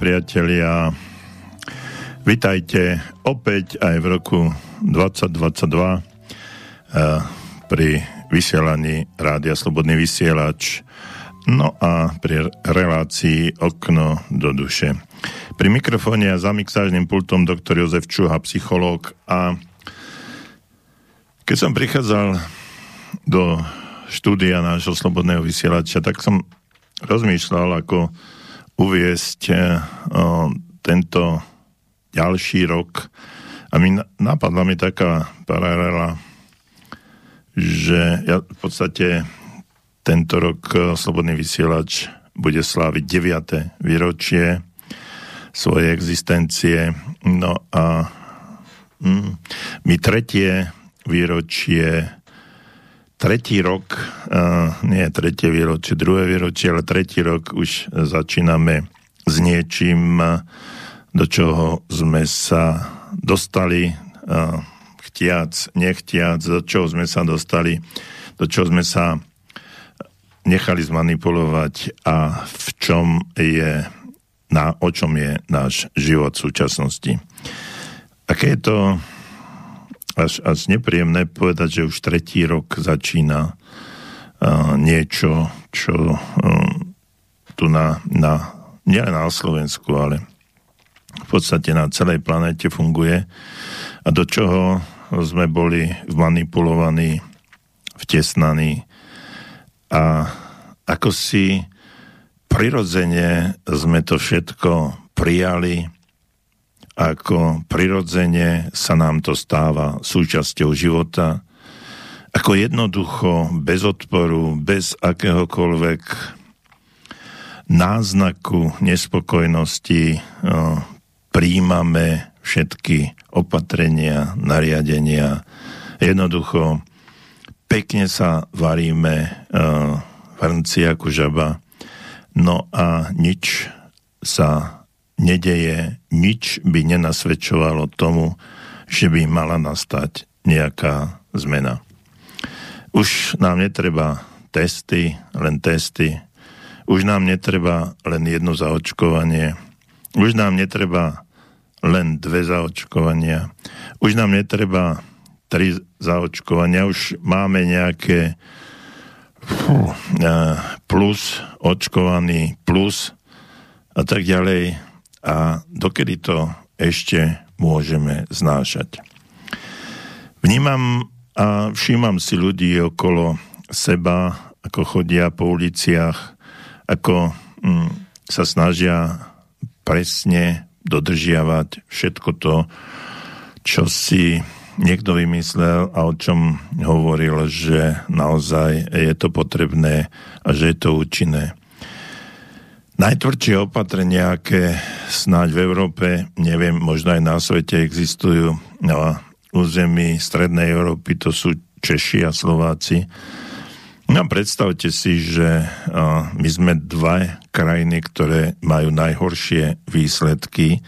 priatelia. Vitajte opäť aj v roku 2022 eh, pri vysielaní Rádia Slobodný vysielač no a pri relácii Okno do duše. Pri mikrofóne a za mixážnym pultom doktor Jozef Čuha, psychológ a keď som prichádzal do štúdia nášho Slobodného vysielača, tak som rozmýšľal, ako uviesť uh, tento ďalší rok. A mi napadla mi taká paralela, že ja v podstate tento rok eh, Slobodný vysielač bude sláviť 9. výročie svojej existencie. No a mm, my tretie výročie tretí rok, uh, nie tretie výročie, druhé výročie, ale tretí rok už začíname s niečím, do čoho sme sa dostali, uh, chtiac, nechtiac, do čoho sme sa dostali, do čoho sme sa nechali zmanipulovať a v čom je, na, o čom je náš život v súčasnosti. Aké je to až, až nepríjemné povedať, že už tretí rok začína uh, niečo, čo um, tu na, na, nielen na Slovensku, ale v podstate na celej planete funguje. A do čoho sme boli vmanipulovaní, vtesnaní a ako si prirodzene sme to všetko prijali, ako prirodzene sa nám to stáva súčasťou života, ako jednoducho, bez odporu, bez akéhokoľvek náznaku nespokojnosti príjmame všetky opatrenia, nariadenia. Jednoducho, pekne sa varíme v hrnci ako žaba, no a nič sa nedeje, nič by nenasvedčovalo tomu, že by mala nastať nejaká zmena. Už nám netreba testy, len testy. Už nám netreba len jedno zaočkovanie. Už nám netreba len dve zaočkovania. Už nám netreba tri zaočkovania. Už máme nejaké plus, očkovaný plus a tak ďalej a dokedy to ešte môžeme znášať. Vnímam a všímam si ľudí okolo seba, ako chodia po uliciach, ako mm, sa snažia presne dodržiavať všetko to, čo si niekto vymyslel a o čom hovoril, že naozaj je to potrebné a že je to účinné. Najtvrdšie opatrenia, aké snáď v Európe, neviem, možno aj na svete existujú na území Strednej Európy, to sú Češi a Slováci. No predstavte si, že my sme dva krajiny, ktoré majú najhoršie výsledky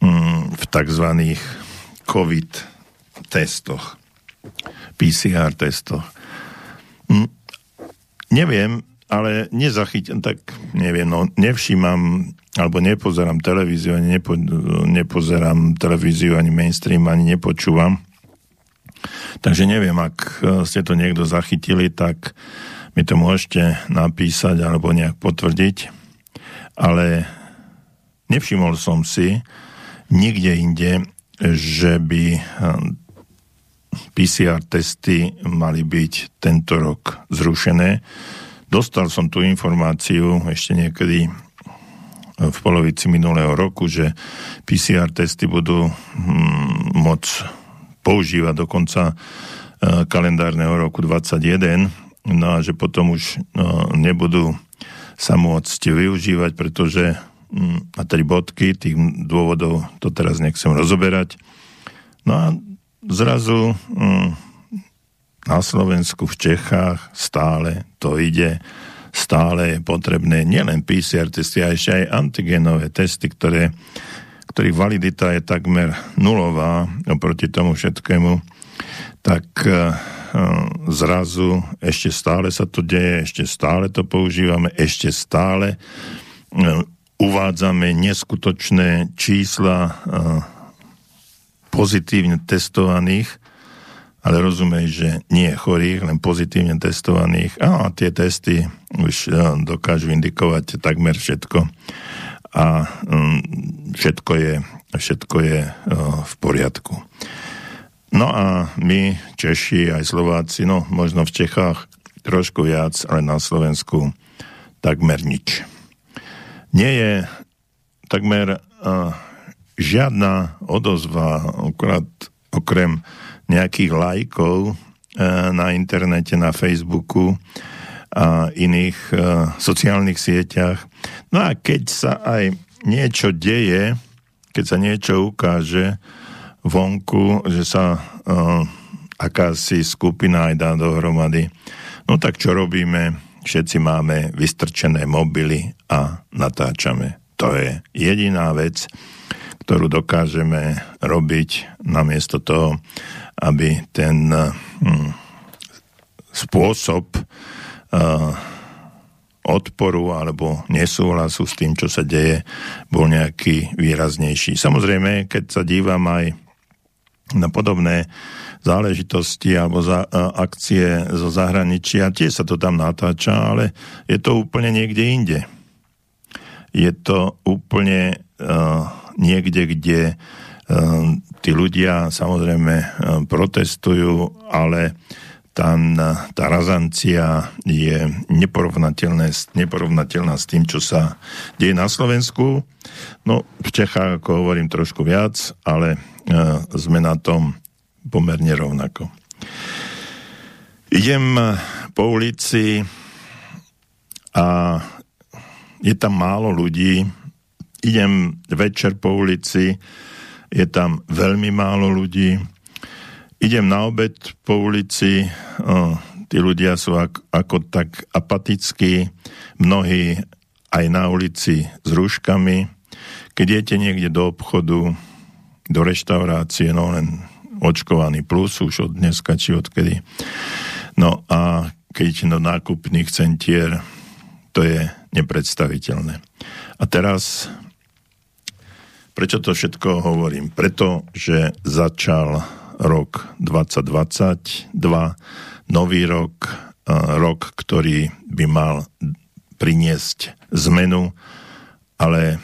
mm, v tzv. COVID testoch, PCR testoch. Mm, neviem, ale nezachytím, tak neviem, no nevšímam, alebo nepozerám televíziu, ani nepo, nepozerám televíziu, ani mainstream, ani nepočúvam. Takže neviem, ak e, ste to niekto zachytili, tak mi to môžete napísať alebo nejak potvrdiť. Ale nevšimol som si nikde inde, že by e, PCR testy mali byť tento rok zrušené Dostal som tú informáciu ešte niekedy v polovici minulého roku, že PCR testy budú hm, môcť používať do konca e, kalendárneho roku 2021, no a že potom už no, nebudú sa môcť využívať, pretože hm, a tri bodky, tých dôvodov to teraz nechcem rozoberať. No a zrazu hm, na Slovensku, v Čechách stále to ide, stále je potrebné nielen PCR testy, ale ešte aj antigenové testy, ktoré, ktorých validita je takmer nulová oproti tomu všetkému, tak uh, zrazu ešte stále sa to deje, ešte stále to používame, ešte stále uh, uvádzame neskutočné čísla pozitívne testovaných, ale rozumej, že nie chorých, len pozitívne testovaných. A tie testy už dokážu indikovať takmer všetko. A um, všetko je, všetko je v poriadku. No a my, Češi, aj Slováci, no možno v Čechách trošku viac, ale na Slovensku takmer nič. Nie je takmer uh, žiadna odozva, okrát, okrem nejakých lajkov uh, na internete, na Facebooku a iných uh, sociálnych sieťach. No a keď sa aj niečo deje, keď sa niečo ukáže, vonku, že sa uh, akási skupina aj dá dohromady. No tak čo robíme? Všetci máme vystrčené mobily a natáčame. To je jediná vec, ktorú dokážeme robiť namiesto toho, aby ten hm, spôsob uh, odporu alebo nesúhlasu s tým, čo sa deje, bol nejaký výraznejší. Samozrejme, keď sa dívam aj na podobné záležitosti alebo za, uh, akcie zo zahraničia. Tiež sa to tam natáča, ale je to úplne niekde inde. Je to úplne uh, niekde, kde tí ľudia samozrejme uh, protestujú, ale tá, tá razancia je neporovnateľná s tým, čo sa deje na Slovensku. No, v Čechách, ako hovorím, trošku viac, ale sme na tom pomerne rovnako. Idem po ulici a je tam málo ľudí. Idem večer po ulici, je tam veľmi málo ľudí. Idem na obed po ulici, o, tí ľudia sú ako, ako tak apatickí, mnohí aj na ulici s rúškami. Keď idete niekde do obchodu, do reštaurácie, no len očkovaný plus už od dneska či odkedy. No a keď do nákupných centier, to je nepredstaviteľné. A teraz, prečo to všetko hovorím? Preto, že začal rok 2022, nový rok, rok, ktorý by mal priniesť zmenu, ale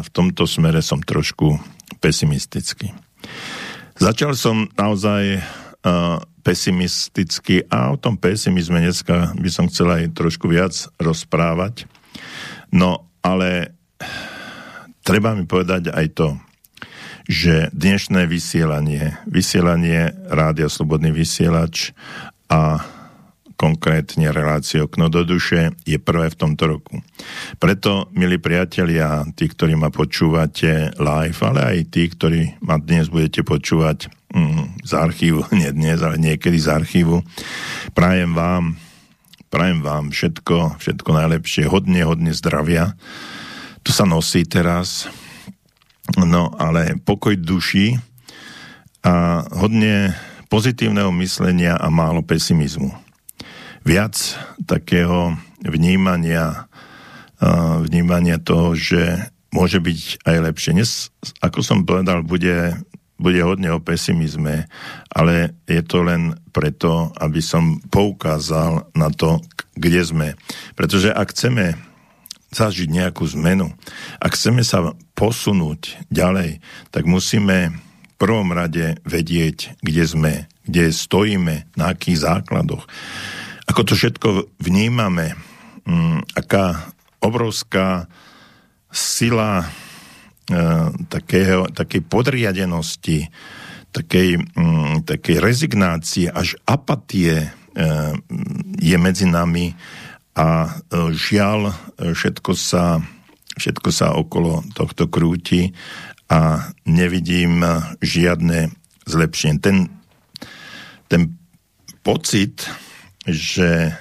v tomto smere som trošku pesimisticky. Začal som naozaj uh, pesimisticky a o tom pesimizme dneska by som chcel aj trošku viac rozprávať. No, ale treba mi povedať aj to, že dnešné vysielanie, vysielanie Rádia Slobodný vysielač a konkrétne relácie Okno do duše, je prvé v tomto roku. Preto, milí priatelia, tí, ktorí ma počúvate live, ale aj tí, ktorí ma dnes budete počúvať mm, z archívu, nie dnes, ale niekedy z archívu, prajem vám, prajem vám všetko, všetko najlepšie, hodne, hodne zdravia. To sa nosí teraz, no ale pokoj duši a hodne pozitívneho myslenia a málo pesimizmu viac takého vnímania, vnímania toho, že môže byť aj lepšie. Dnes, ako som povedal, bude, bude hodne o pesimizme, ale je to len preto, aby som poukázal na to, kde sme. Pretože ak chceme zažiť nejakú zmenu, ak chceme sa posunúť ďalej, tak musíme v prvom rade vedieť, kde sme, kde stojíme, na akých základoch. Ako to všetko vnímame, um, aká obrovská sila uh, takého, takej podriadenosti, takej, um, takej rezignácie, až apatie uh, je medzi nami a uh, žiaľ, všetko sa, všetko sa okolo tohto krúti a nevidím žiadne zlepšenie. Ten, ten pocit, že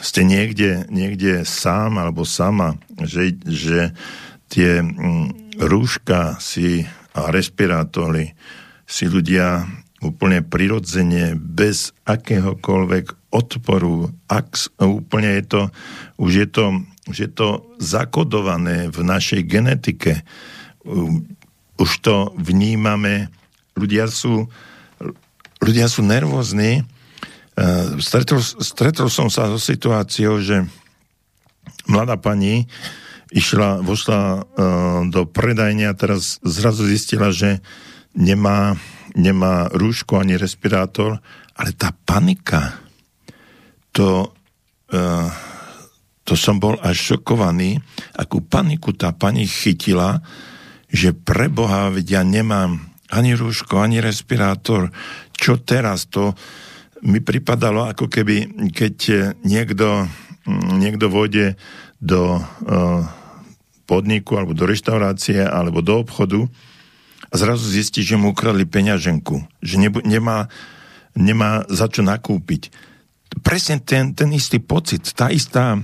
ste niekde, niekde sám alebo sama, že, že tie rúška si a respirátory si ľudia úplne prirodzene, bez akéhokoľvek odporu, ak, úplne je to, už je to už je to zakodované v našej genetike. Už to vnímame. Ľudia sú, ľudia sú nervózni. Stretol, stretol som sa so situáciou, že mladá pani išla, vošla uh, do predajne a teraz zrazu zistila, že nemá, nemá rúško ani respirátor, ale tá panika, to, uh, to som bol až šokovaný, akú paniku tá pani chytila, že pre Boha, veď ja nemám ani rúško, ani respirátor, čo teraz to mi pripadalo, ako keby, keď niekto, niekto vôjde do uh, podniku alebo do reštaurácie alebo do obchodu a zrazu zistí, že mu ukradli peňaženku, že nebu- nemá, nemá za čo nakúpiť. Presne ten, ten istý pocit, tá istá,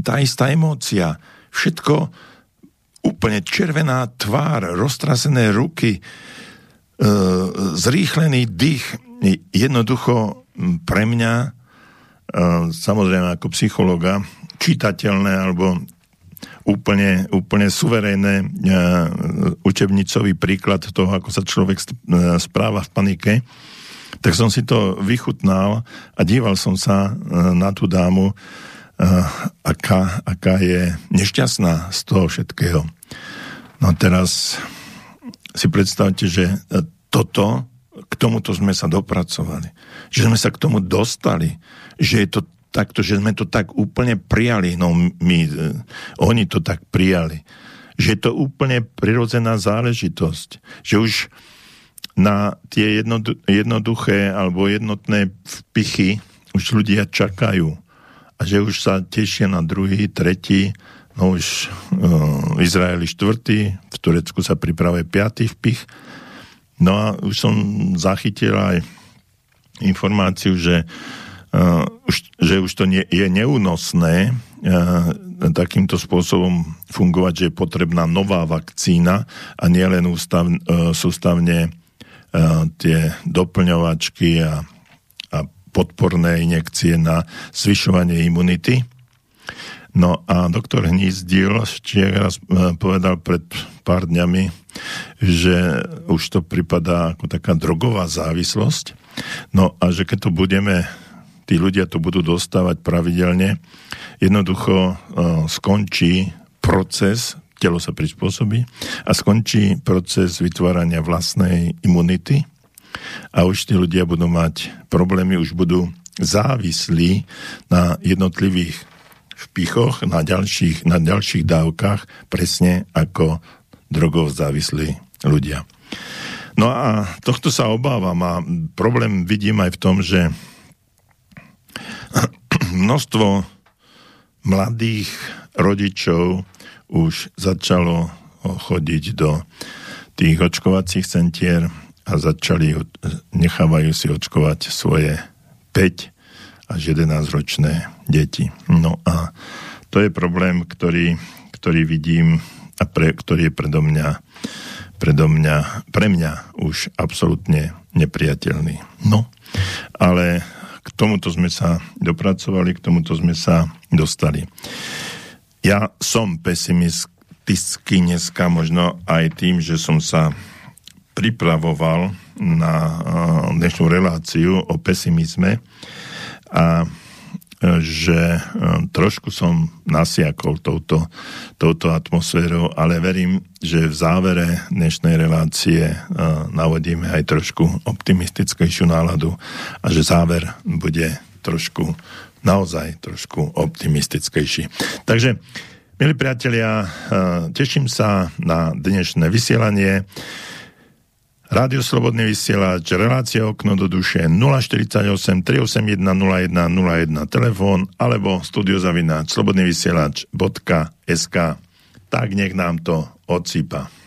tá istá emócia, všetko úplne červená tvár, roztrasené ruky, e, zrýchlený dých, jednoducho pre mňa, e, samozrejme ako psychologa, čitateľné alebo úplne, úplne suverénne uh, učebnicový príklad toho, ako sa človek uh, správa v panike, tak som si to vychutnal a díval som sa uh, na tú dámu, uh, aká, aká je nešťastná z toho všetkého. No teraz si predstavte, že toto, k tomuto sme sa dopracovali. Že sme sa k tomu dostali. Že je to takto, že sme to tak úplne prijali, no my, e, oni to tak prijali, že je to úplne prirodzená záležitosť, že už na tie jednodu, jednoduché alebo jednotné vpichy už ľudia čakajú a že už sa tešia na druhý, tretí, no už uh, v Izraeli štvrtý, v Turecku sa pripravuje piatý vpich. No a už som zachytil aj informáciu, že uh, už, že už to nie, je neúnosné uh, takýmto spôsobom fungovať, že je potrebná nová vakcína a nielen ústav, uh, sústavne tie doplňovačky a, a podporné injekcie na zvyšovanie imunity. No a doktor Hnízdil ešte raz povedal pred pár dňami, že už to pripadá ako taká drogová závislosť. No a že keď to budeme tí ľudia to budú dostávať pravidelne, jednoducho uh, skončí proces, telo sa prispôsobí a skončí proces vytvárania vlastnej imunity a už tí ľudia budú mať problémy, už budú závislí na jednotlivých vpichoch, na ďalších, na ďalších dávkach, presne ako drogov závislí ľudia. No a tohto sa obávam a problém vidím aj v tom, že množstvo mladých rodičov už začalo chodiť do tých očkovacích centier a začali, nechávajú si očkovať svoje 5 až 11 ročné deti. No a to je problém, ktorý, ktorý vidím a pre, ktorý je predo mňa, predo mňa, pre mňa už absolútne nepriateľný. No, ale k tomuto sme sa dopracovali, k tomuto sme sa dostali. Ja som pesimistický dneska možno aj tým, že som sa pripravoval na dnešnú reláciu o pesimizme a že trošku som nasiakol touto, touto atmosférou, ale verím, že v závere dnešnej relácie navodíme aj trošku optimistickejšiu náladu a že záver bude trošku, naozaj trošku optimistickejší. Takže, milí priatelia, teším sa na dnešné vysielanie. Rádio Slobodný vysielač, relácia okno do duše 048 381 0101 telefón alebo studiozavináč slobodnyvysielač.sk Tak nech nám to odsýpa.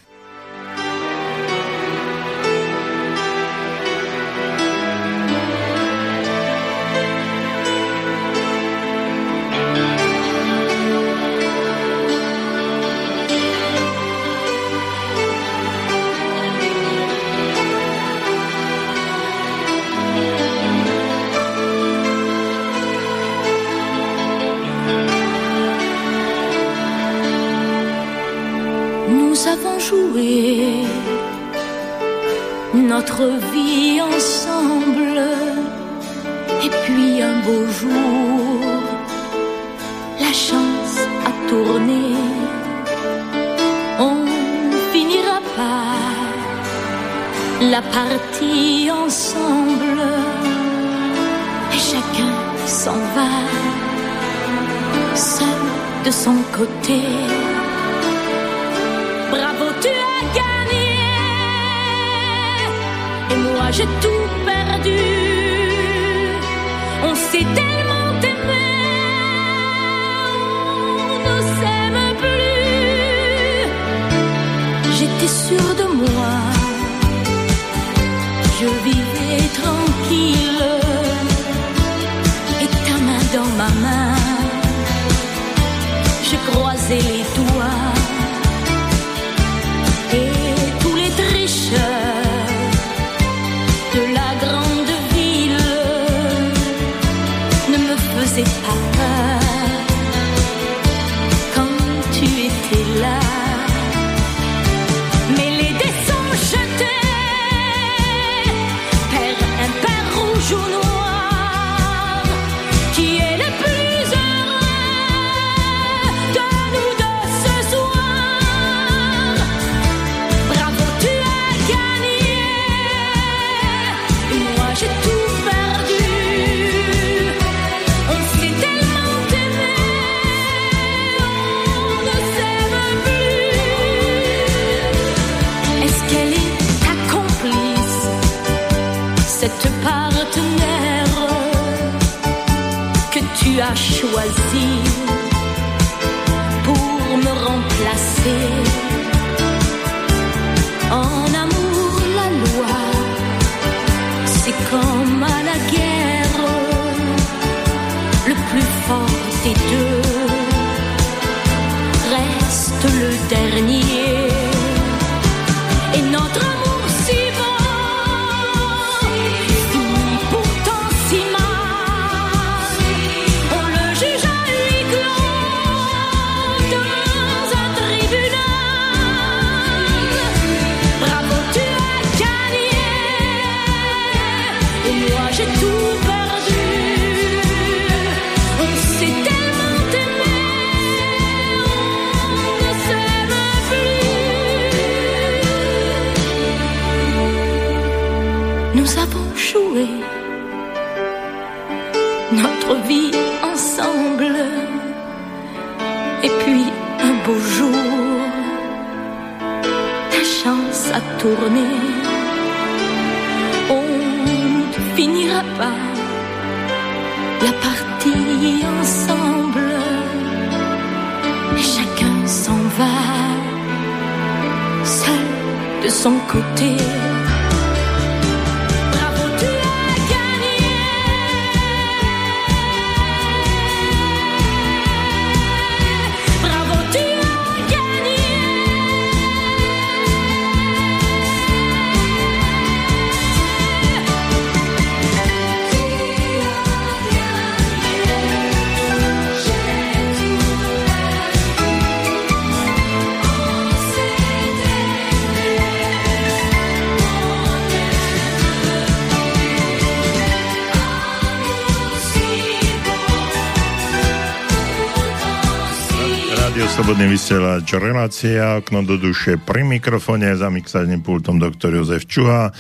Rádio Slobodný vysielač, relácia, okno do duše pri mikrofone, za mixárnym pultom doktor Jozef Čuha.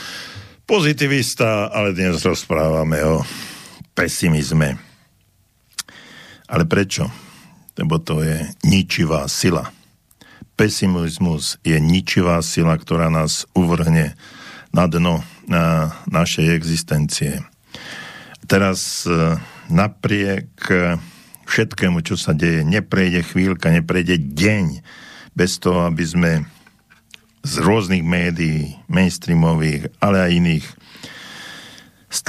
Pozitivista, ale dnes rozprávame o pesimizme. Ale prečo? Lebo to je ničivá sila. Pesimizmus je ničivá sila, ktorá nás uvrhne na dno na našej existencie. Teraz eh, napriek všetkému, čo sa deje. Neprejde chvíľka, neprejde deň bez toho, aby sme z rôznych médií, mainstreamových, ale aj iných, z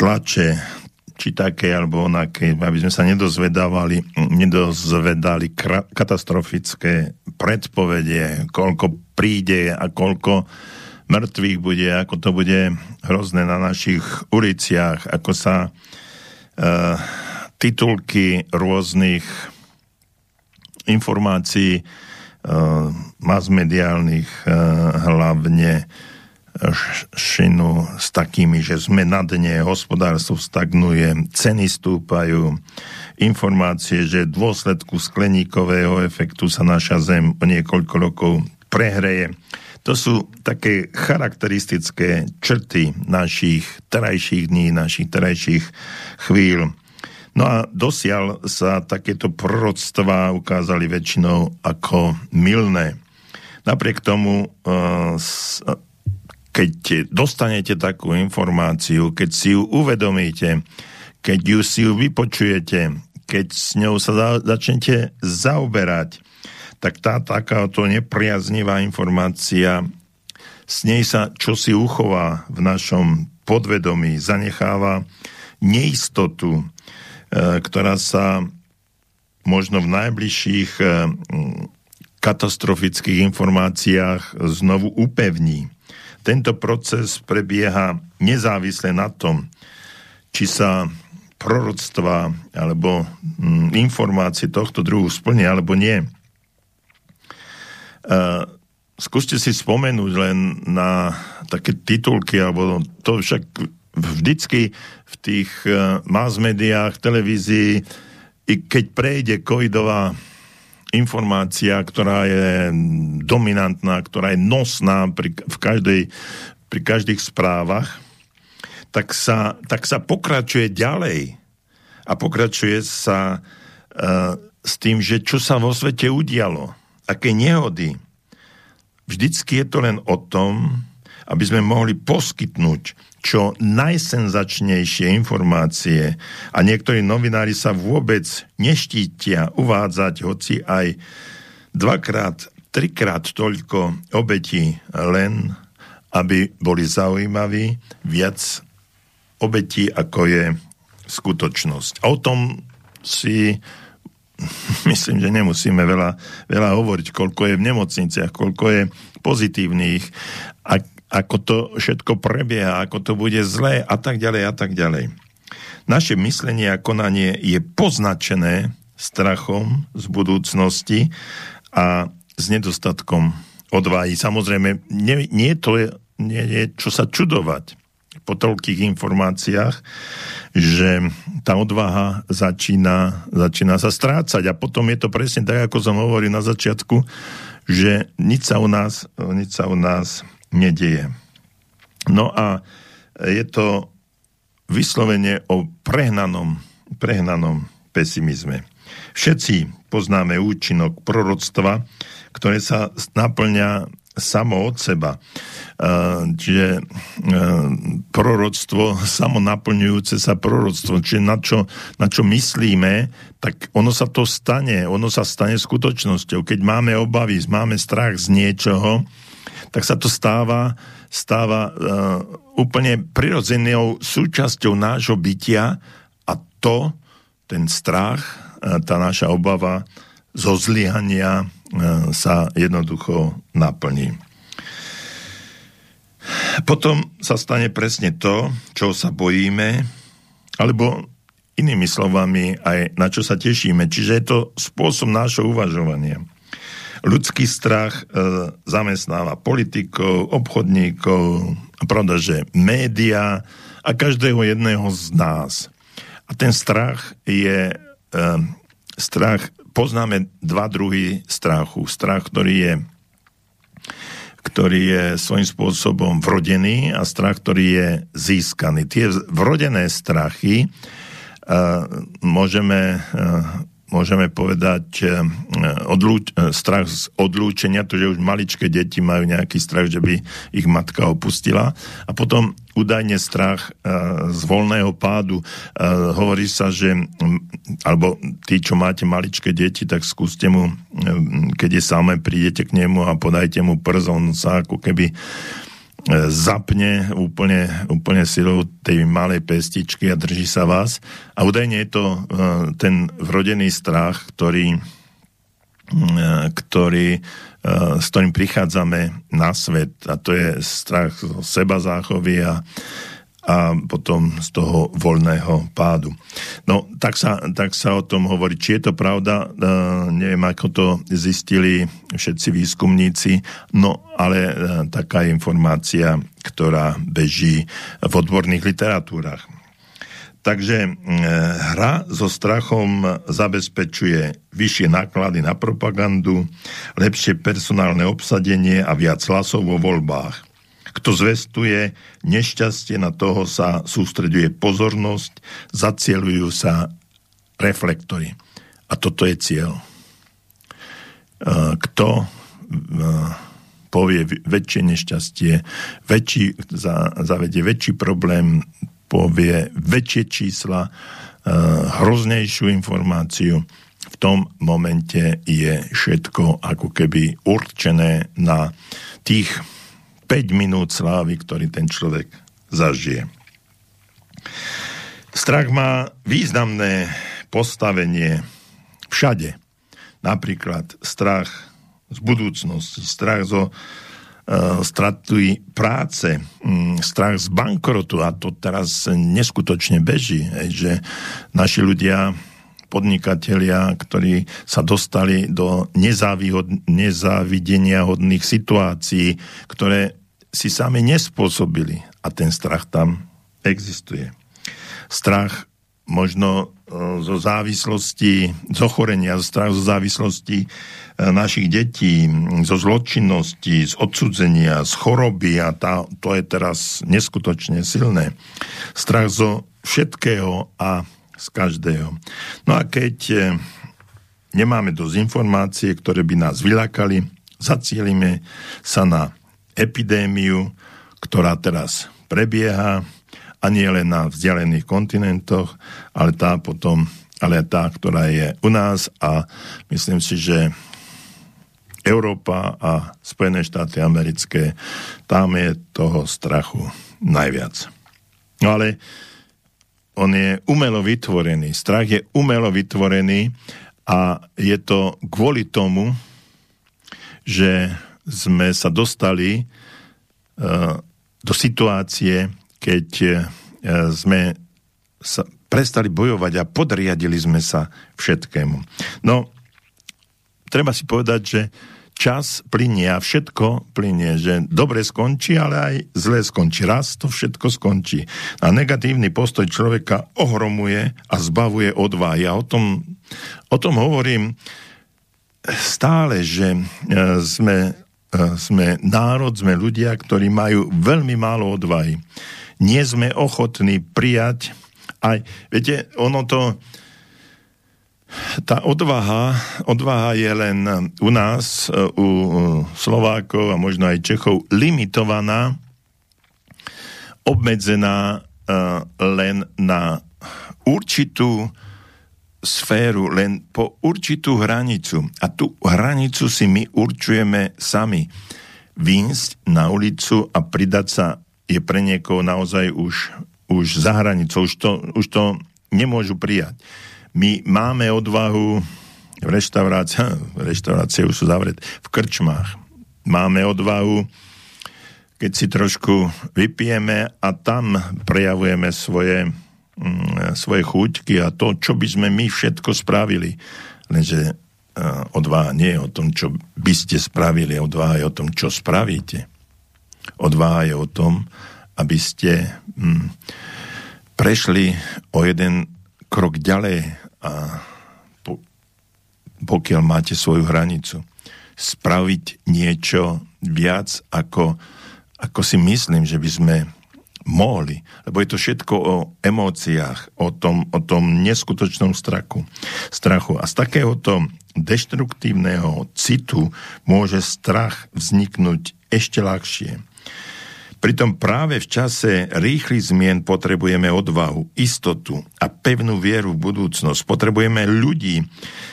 či také alebo onaké, aby sme sa nedozvedávali, nedozvedali katastrofické predpovedie, koľko príde a koľko mŕtvych bude, ako to bude hrozné na našich uliciach, ako sa uh, titulky rôznych informácií e, masmediálnych e, hlavne šinu s takými, že sme na dne, hospodárstvo stagnuje, ceny stúpajú, informácie, že v dôsledku skleníkového efektu sa naša zem o niekoľko rokov prehreje. To sú také charakteristické črty našich terajších dní, našich terajších chvíľ. No a dosiaľ sa takéto proroctvá ukázali väčšinou ako milné. Napriek tomu uh, keď dostanete takú informáciu, keď si ju uvedomíte, keď ju si ju vypočujete, keď s ňou sa za, začnete zaoberať, tak tá takáto nepriaznivá informácia, s nej sa čosi uchová v našom podvedomí, zanecháva neistotu, e, ktorá sa možno v najbližších e, katastrofických informáciách znovu upevní. Tento proces prebieha nezávisle na tom, či sa proroctva alebo mm, informácie tohto druhu splnia alebo nie. Uh, skúste si spomenúť len na také titulky, alebo to však vždycky v tých uh, mass médiách, televízii, i keď prejde covidová informácia, ktorá je dominantná, ktorá je nosná pri, v každej, pri každých správach, tak sa, tak sa pokračuje ďalej. A pokračuje sa uh, s tým, že čo sa vo svete udialo, aké nehody. Vždycky je to len o tom, aby sme mohli poskytnúť čo najsenzačnejšie informácie a niektorí novinári sa vôbec neštítia uvádzať hoci aj dvakrát, trikrát toľko obetí len, aby boli zaujímaví, viac obetí, ako je skutočnosť. A o tom si myslím, že nemusíme veľa, veľa hovoriť, koľko je v nemocniciach, koľko je pozitívnych a ako to všetko prebieha, ako to bude zlé a tak ďalej a tak ďalej. Naše myslenie a konanie je poznačené strachom z budúcnosti a s nedostatkom odvahy. Samozrejme, nie, nie to je, nie je čo sa čudovať po toľkých informáciách, že tá odvaha začína, začína sa strácať. A potom je to presne tak, ako som hovoril na začiatku, že nič sa u nás, nič sa u nás nedieje. No a je to vyslovene o prehnanom, prehnanom pesimizme. Všetci poznáme účinok proroctva, ktoré sa naplňa samo od seba. Čiže proroctvo, samo naplňujúce sa proroctvo, čiže na čo, na čo myslíme, tak ono sa to stane, ono sa stane skutočnosťou. Keď máme obavy, máme strach z niečoho, tak sa to stáva, stáva uh, úplne prirodzenou súčasťou nášho bytia a to, ten strach, uh, tá naša obava zo zlyhania uh, sa jednoducho naplní. Potom sa stane presne to, čo sa bojíme, alebo inými slovami aj na čo sa tešíme. Čiže je to spôsob nášho uvažovania. Ľudský strach e, zamestnáva politikov, obchodníkov, pravda, že média a každého jedného z nás. A ten strach je e, strach, poznáme dva druhy strachu. Strach, ktorý je ktorý je svojím spôsobom vrodený a strach, ktorý je získaný. Tie vrodené strachy uh, môžeme uh, môžeme povedať, eh, odlúč, eh, strach z odlúčenia, to, že už maličké deti majú nejaký strach, že by ich matka opustila. A potom údajne strach eh, z voľného pádu. Hovorí sa, že, alebo tí, čo máte maličké deti, tak skúste mu, keď je samé, prídete k nemu a podajte mu prst, on sa ako keby zapne úplne, úplne silou tej malej pestičky a drží sa vás. A údajne je to e, ten vrodený strach, ktorý, e, ktorý, e, s ktorým prichádzame na svet. A to je strach seba záchovy a, a potom z toho voľného pádu. No, tak sa, tak sa o tom hovorí. Či je to pravda, uh, neviem, ako to zistili všetci výskumníci, no ale uh, taká je informácia, ktorá beží v odborných literatúrach. Takže uh, hra so strachom zabezpečuje vyššie náklady na propagandu, lepšie personálne obsadenie a viac hlasov vo voľbách kto zvestuje nešťastie, na toho sa sústreďuje pozornosť, zacielujú sa reflektory. A toto je cieľ. E, kto e, povie väčšie nešťastie, väčší, zavedie väčší problém, povie väčšie čísla, e, hroznejšiu informáciu, v tom momente je všetko ako keby určené na tých 5 minút slávy, ktorý ten človek zažije. Strach má významné postavenie všade. Napríklad strach z budúcnosti, strach zo uh, straty práce, um, strach z bankrotu a to teraz neskutočne beží, že naši ľudia podnikatelia, ktorí sa dostali do nezávidenia hodných situácií, ktoré si sami nespôsobili a ten strach tam existuje. Strach možno e, zo závislosti, z ochorenia, strach zo závislosti e, našich detí, zo zločinnosti, z odsudzenia, z choroby a tá, to je teraz neskutočne silné. Strach zo všetkého a z každého. No a keď e, nemáme dosť informácie, ktoré by nás vylákali, zacielime sa na epidémiu, ktorá teraz prebieha a nie len na vzdialených kontinentoch, ale tá potom, ale tá, ktorá je u nás a myslím si, že Európa a Spojené štáty americké, tam je toho strachu najviac. No ale on je umelo vytvorený. Strach je umelo vytvorený a je to kvôli tomu, že sme sa dostali uh, do situácie, keď uh, sme sa prestali bojovať a podriadili sme sa všetkému. No, treba si povedať, že čas plinie a všetko plinie, že dobre skončí, ale aj zle skončí. Raz to všetko skončí. A negatívny postoj človeka ohromuje a zbavuje odvahy. Ja o tom, o tom hovorím stále, že e, sme, e, sme národ, sme ľudia, ktorí majú veľmi málo odvahy. Nie sme ochotní prijať aj, viete, ono to, tá odvaha, odvaha je len u nás, u Slovákov a možno aj Čechov limitovaná, obmedzená len na určitú sféru, len po určitú hranicu. A tú hranicu si my určujeme sami. Výjsť na ulicu a pridať sa je pre niekoho naozaj už, už za hranicou. Už to, už to nemôžu prijať. My máme odvahu v reštaurácii, reštaurácie už sú zavreté, v krčmách. Máme odvahu, keď si trošku vypijeme a tam prejavujeme svoje, mm, svoje chuťky a to, čo by sme my všetko spravili. Lenže uh, odvaha nie je o tom, čo by ste spravili, odvaha je o tom, čo spravíte. Odvaha je o tom, aby ste mm, prešli o jeden krok ďalej a po, pokiaľ máte svoju hranicu, spraviť niečo viac, ako, ako si myslím, že by sme mohli. Lebo je to všetko o emóciách, o tom, o tom neskutočnom strachu, strachu. A z takéhoto deštruktívneho citu môže strach vzniknúť ešte ľahšie. Pritom práve v čase rýchlych zmien potrebujeme odvahu, istotu a pevnú vieru v budúcnosť. Potrebujeme ľudí,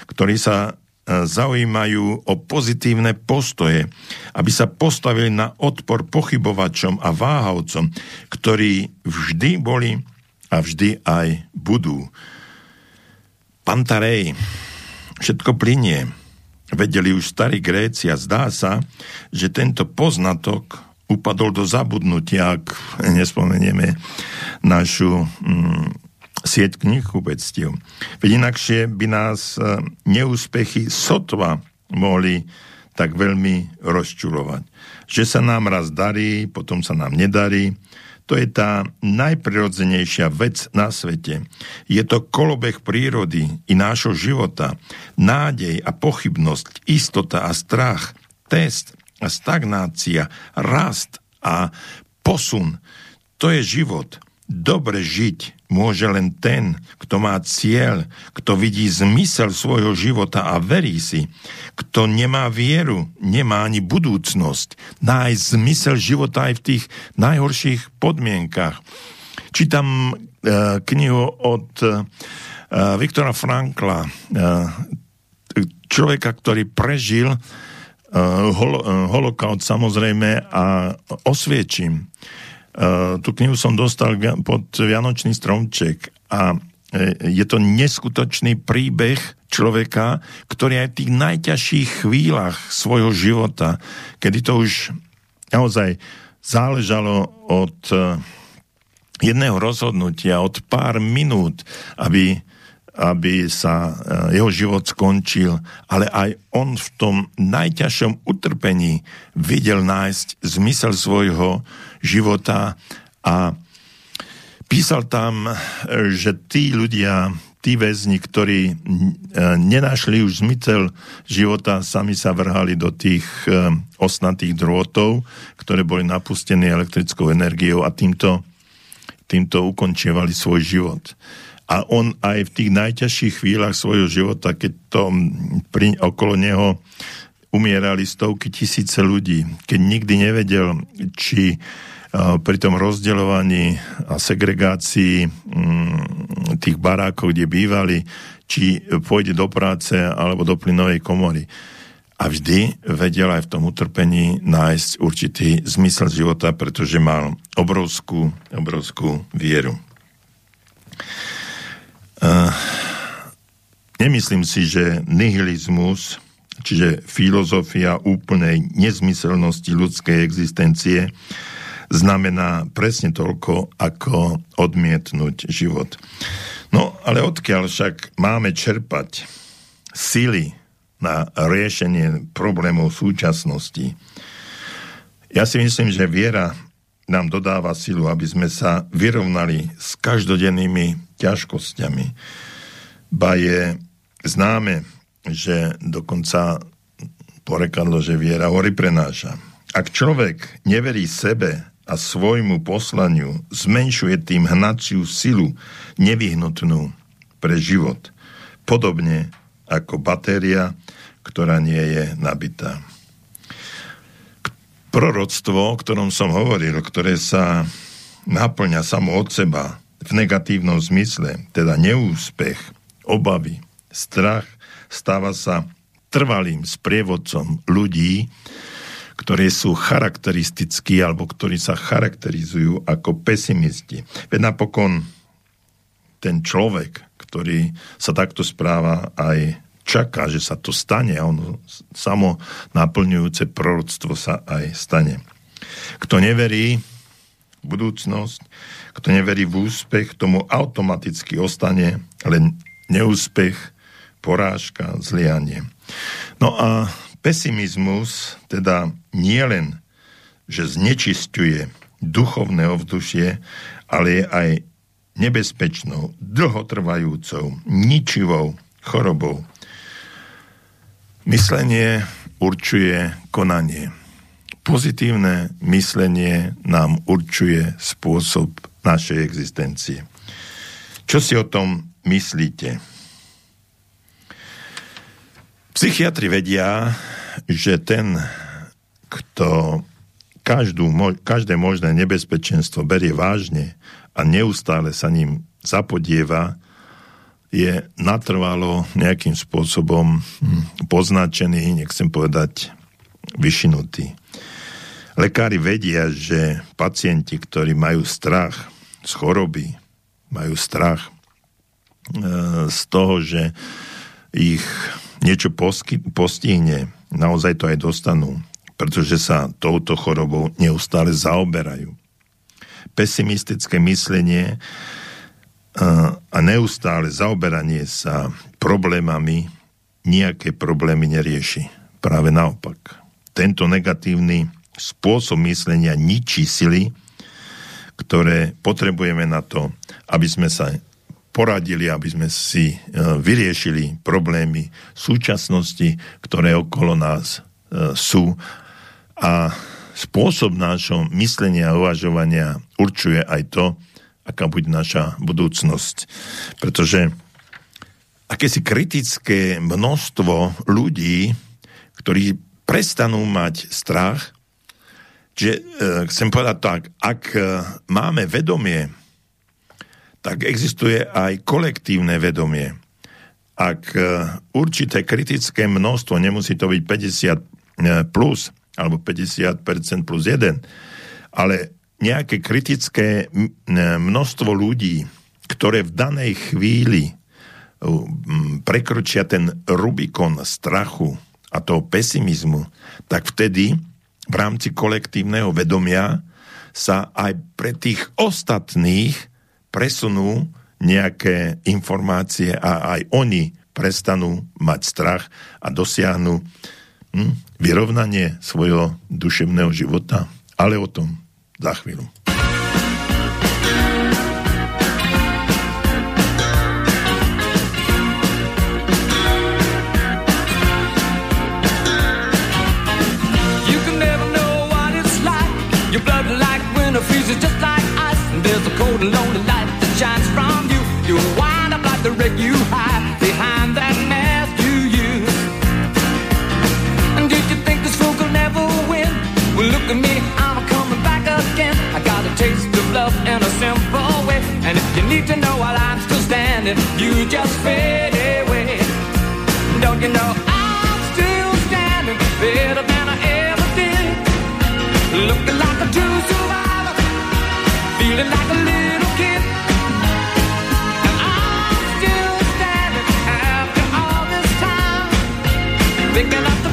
ktorí sa e, zaujímajú o pozitívne postoje, aby sa postavili na odpor pochybovačom a váhavcom, ktorí vždy boli a vždy aj budú. Pantarej, všetko plinie. Vedeli už starí Gréci a zdá sa, že tento poznatok upadol do zabudnutia, ak nespomenieme našu mm, sieť knihkupectiev. Veď inakšie by nás e, neúspechy sotva mohli tak veľmi rozčulovať. Že sa nám raz darí, potom sa nám nedarí, to je tá najprirodzenejšia vec na svete. Je to kolobeh prírody i nášho života. Nádej a pochybnosť, istota a strach, test stagnácia, rast a posun. To je život. Dobre žiť môže len ten, kto má cieľ, kto vidí zmysel svojho života a verí si. Kto nemá vieru, nemá ani budúcnosť. Nájsť zmysel života aj v tých najhorších podmienkach. Čítam uh, knihu od uh, Viktora Frankla, uh, človeka, ktorý prežil uh, holo, uh, holokaut samozrejme a osviečím. Uh, tú knihu som dostal pod Vianočný stromček a je to neskutočný príbeh človeka, ktorý aj v tých najťažších chvíľach svojho života, kedy to už naozaj záležalo od jedného rozhodnutia, od pár minút, aby, aby sa e, jeho život skončil, ale aj on v tom najťažšom utrpení videl nájsť zmysel svojho života a písal tam, že tí ľudia, tí väzni, ktorí e, nenašli už zmysel života, sami sa vrhali do tých e, osnatých drôtov, ktoré boli napustené elektrickou energiou a týmto, týmto ukončievali svoj život. A on aj v tých najťažších chvíľach svojho života, keď to pri, okolo neho umierali stovky tisíce ľudí, keď nikdy nevedel, či pri tom rozdeľovaní a segregácii tých barákov, kde bývali, či pôjde do práce alebo do plynovej komory. A vždy vedel aj v tom utrpení nájsť určitý zmysel života, pretože mal obrovskú, obrovskú vieru. Uh, nemyslím si, že nihilizmus, čiže filozofia úplnej nezmyselnosti ľudskej existencie, znamená presne toľko, ako odmietnúť život. No, ale odkiaľ však máme čerpať sily na riešenie problémov súčasnosti? Ja si myslím, že viera nám dodáva silu, aby sme sa vyrovnali s každodennými ťažkosťami. Ba je známe, že dokonca porekadlo, že viera hory prenáša. Ak človek neverí sebe a svojmu poslaniu zmenšuje tým hnaciu silu nevyhnutnú pre život. Podobne ako batéria, ktorá nie je nabitá. Proroctvo, o ktorom som hovoril, ktoré sa naplňa samo od seba v negatívnom zmysle, teda neúspech, obavy, strach, stáva sa trvalým sprievodcom ľudí, ktorí sú charakteristickí alebo ktorí sa charakterizujú ako pesimisti. Veď napokon ten človek, ktorý sa takto správa, aj čaká, že sa to stane a ono samo naplňujúce proroctvo sa aj stane. Kto neverí v budúcnosť, kto neverí v úspech, tomu automaticky ostane len neúspech, porážka, zlianie. No a Pesimizmus teda nie len, že znečisťuje duchovné ovzdušie, ale je aj nebezpečnou, dlhotrvajúcou, ničivou chorobou. Myslenie určuje konanie. Pozitívne myslenie nám určuje spôsob našej existencie. Čo si o tom myslíte? Psychiatri vedia, že ten, kto každú, každé možné nebezpečenstvo berie vážne a neustále sa ním zapodieva, je natrvalo nejakým spôsobom hm, poznačený, nechcem povedať, vyšinutý. Lekári vedia, že pacienti, ktorí majú strach z choroby, majú strach e, z toho, že ich niečo postihne, naozaj to aj dostanú, pretože sa touto chorobou neustále zaoberajú. Pesimistické myslenie a neustále zaoberanie sa problémami nejaké problémy nerieši. Práve naopak. Tento negatívny spôsob myslenia ničí sily, ktoré potrebujeme na to, aby sme sa poradili, aby sme si e, vyriešili problémy súčasnosti, ktoré okolo nás e, sú. A spôsob nášho myslenia a uvažovania určuje aj to, aká bude naša budúcnosť. Pretože akési kritické množstvo ľudí, ktorí prestanú mať strach, že e, chcem povedať tak, ak e, máme vedomie, tak existuje aj kolektívne vedomie. Ak e, určité kritické množstvo, nemusí to byť 50 e, plus, alebo 50% plus 1, ale nejaké kritické množstvo ľudí, ktoré v danej chvíli prekročia ten Rubikon strachu a toho pesimizmu, tak vtedy v rámci kolektívneho vedomia sa aj pre tých ostatných presunú nejaké informácie a aj oni prestanú mať strach a dosiahnu hm, vyrovnanie svojho duševného života. Ale o tom za chvíľu. You can never know what it's like. Your blood like winter freezes just like ice. And there's a cold and lonely light that shines from you. You wind up like the wreck you hide love in a simple way. And if you need to know while I'm still standing, you just fade away. Don't you know I'm still standing better than I ever did? Looking like a true survivor, feeling like a little kid. And I'm still standing after all this time, picking up the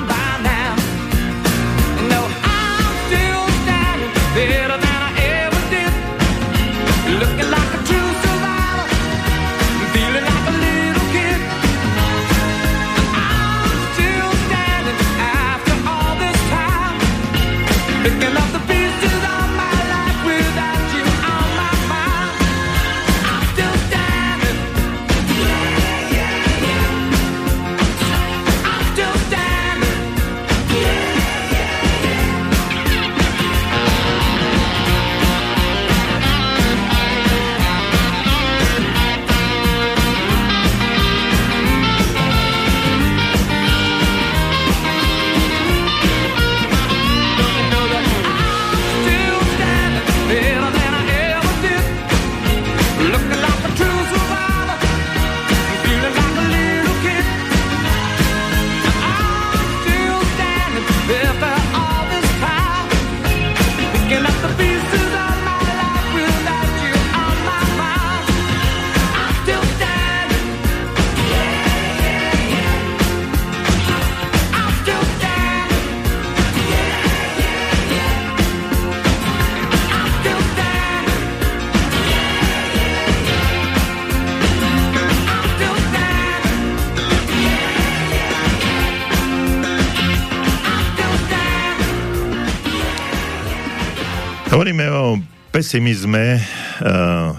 Hovoríme o pesimizme, eh,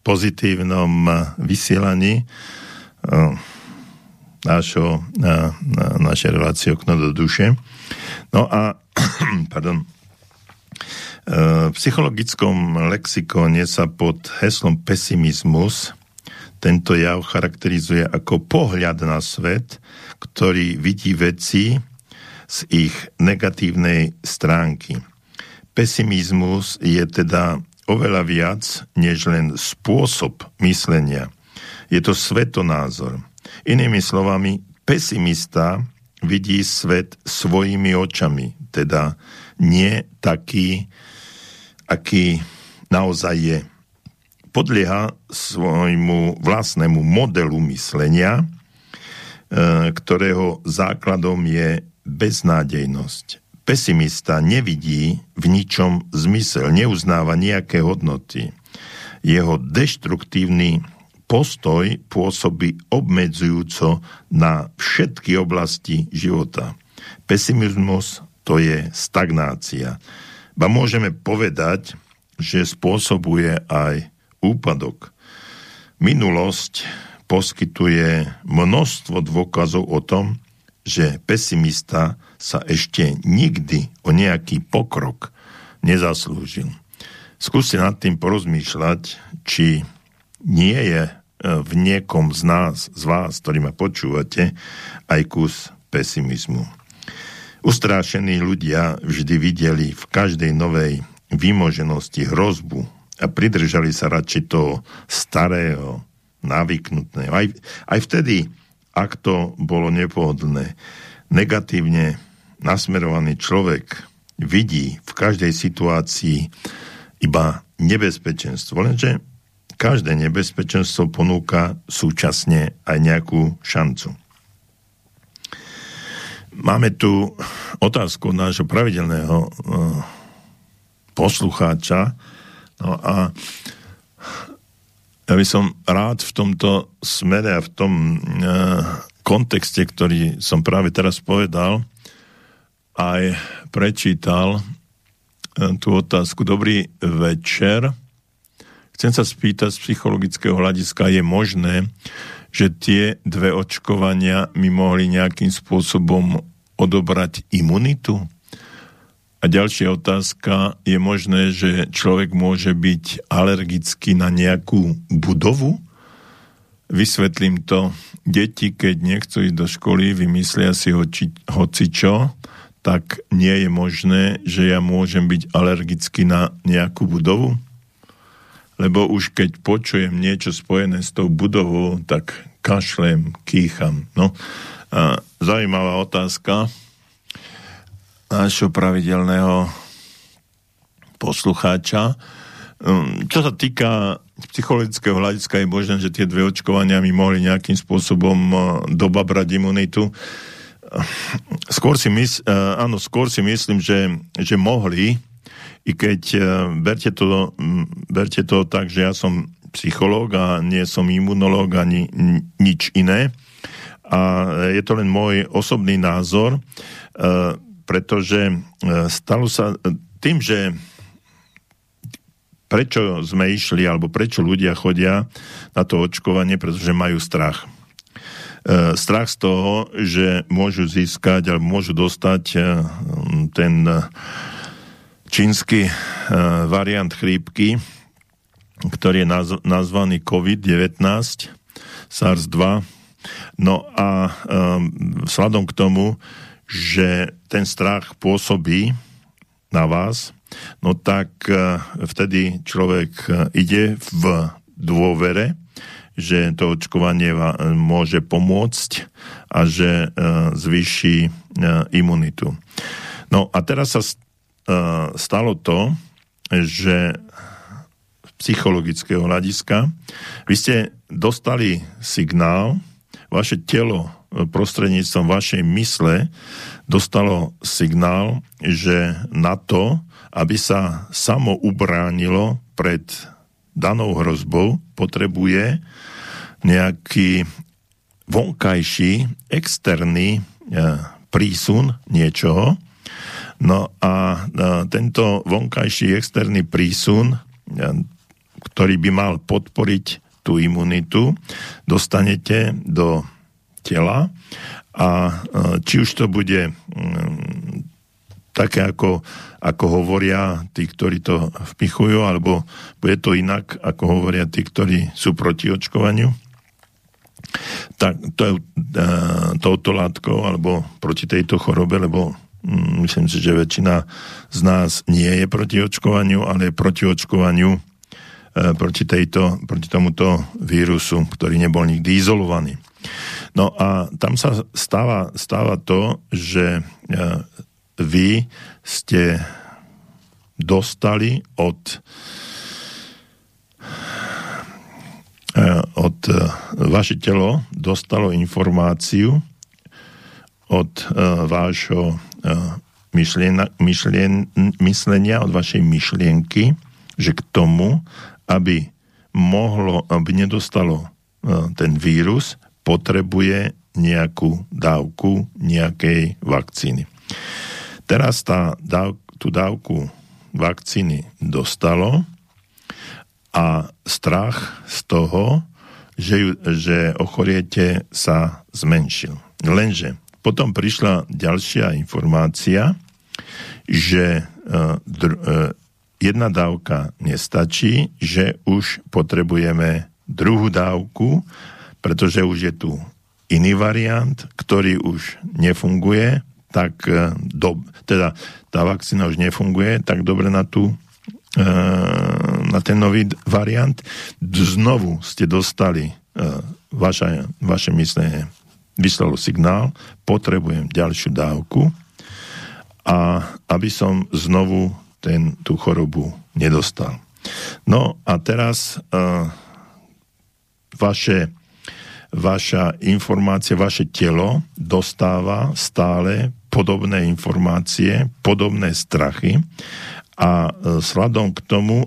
pozitívnom eh, vysielaní eh, nášho, na, našej relácie okno do duše. No a, pardon, v psychologickom lexikóne sa pod heslom pesimizmus tento jav charakterizuje ako pohľad na svet, ktorý vidí veci z ich negatívnej stránky. Pesimizmus je teda oveľa viac než len spôsob myslenia. Je to svetonázor. Inými slovami, pesimista vidí svet svojimi očami, teda nie taký, aký naozaj je. Podlieha svojmu vlastnému modelu myslenia, e, ktorého základom je beznádejnosť. Pesimista nevidí v ničom zmysel, neuznáva nejaké hodnoty. Jeho deštruktívny postoj pôsobí obmedzujúco na všetky oblasti života. Pesimizmus to je stagnácia. Ba môžeme povedať, že spôsobuje aj úpadok. Minulosť poskytuje množstvo dôkazov o tom, že pesimista sa ešte nikdy o nejaký pokrok nezaslúžil. Skúste nad tým porozmýšľať, či nie je e, v niekom z nás, z vás, ktorý ma počúvate, aj kus pesimizmu. Ustrášení ľudia vždy videli v každej novej vymoženosti hrozbu a pridržali sa radšej toho starého, navyknutného. Aj, aj vtedy, ak to bolo nepohodlné. Negatívne nasmerovaný človek vidí v každej situácii iba nebezpečenstvo. Lenže každé nebezpečenstvo ponúka súčasne aj nejakú šancu. Máme tu otázku nášho pravidelného uh, poslucháča. No a ja by som rád v tomto smere a v tom uh, kontexte, ktorý som práve teraz povedal, aj prečítal uh, tú otázku. Dobrý večer. Chcem sa spýtať z psychologického hľadiska, je možné, že tie dve očkovania mi mohli nejakým spôsobom odobrať imunitu? A ďalšia otázka, je možné, že človek môže byť alergický na nejakú budovu? Vysvetlím to. Deti, keď nechcú ísť do školy, vymyslia si hoci, hoci čo, tak nie je možné, že ja môžem byť alergický na nejakú budovu? lebo už keď počujem niečo spojené s tou budovou, tak kašlem, kýcham. No, a zaujímavá otázka nášho pravidelného poslucháča. Um, čo sa týka psychologického hľadiska, je možné, že tie dve očkovania mi mohli nejakým spôsobom uh, dobabrať imunitu. Skôr si, mys- uh, áno, skôr si myslím, že, že mohli, i keď uh, berte to, berte to tak, že ja som psychológ a nie som imunológ ani nič iné. A je to len môj osobný názor, uh, pretože uh, stalo sa tým, že prečo sme išli, alebo prečo ľudia chodia na to očkovanie, pretože majú strach. Strach z toho, že môžu získať alebo môžu dostať ten čínsky variant chrípky, ktorý je naz- nazvaný COVID-19, SARS-2. No a vzhľadom k tomu, že ten strach pôsobí na vás, no tak uh, vtedy človek uh, ide v dôvere, že to očkovanie môže pomôcť a že zvýši imunitu. No a teraz sa Eh, stalo to, že z psychologického hľadiska vy ste dostali signál, vaše telo eh, prostredníctvom vašej mysle dostalo signál, že na to, aby sa samo ubránilo pred danou hrozbou, potrebuje nejaký vonkajší, externý eh, prísun niečoho, No a tento vonkajší externý prísun, ktorý by mal podporiť tú imunitu, dostanete do tela a či už to bude mm, také, ako, ako hovoria tí, ktorí to vpichujú, alebo bude to inak, ako hovoria tí, ktorí sú proti očkovaniu, tak to je touto látkou alebo proti tejto chorobe, lebo mm, myslím si, že väčšina z nás nie je proti očkovaniu, ale je proti očkovaniu E, proti, tejto, proti tomuto vírusu, ktorý nebol nikdy izolovaný. No a tam sa stáva, stáva to, že e, vy ste dostali od e, od vaše telo dostalo informáciu od vášho myšlien, myšlien, myslenia, od vašej myšlienky, že k tomu, aby mohlo, aby nedostalo e, ten vírus, potrebuje nejakú dávku nejakej vakcíny. Teraz tá dáv, tú dávku vakcíny dostalo a strach z toho, že, ju, že ochoriete sa zmenšil. Lenže potom prišla ďalšia informácia, že uh, dr- uh, jedna dávka nestačí, že už potrebujeme druhú dávku, pretože už je tu iný variant, ktorý už nefunguje, tak e, do, teda tá vakcína už nefunguje tak dobre na tú e, na ten nový variant. Znovu ste dostali e, vaša, vaše myslenie vyslalo signál, potrebujem ďalšiu dávku a aby som znovu ten tú chorobu nedostal. No a teraz uh, vaše, vaša informácia, vaše telo dostáva stále podobné informácie, podobné strachy a sladom k tomu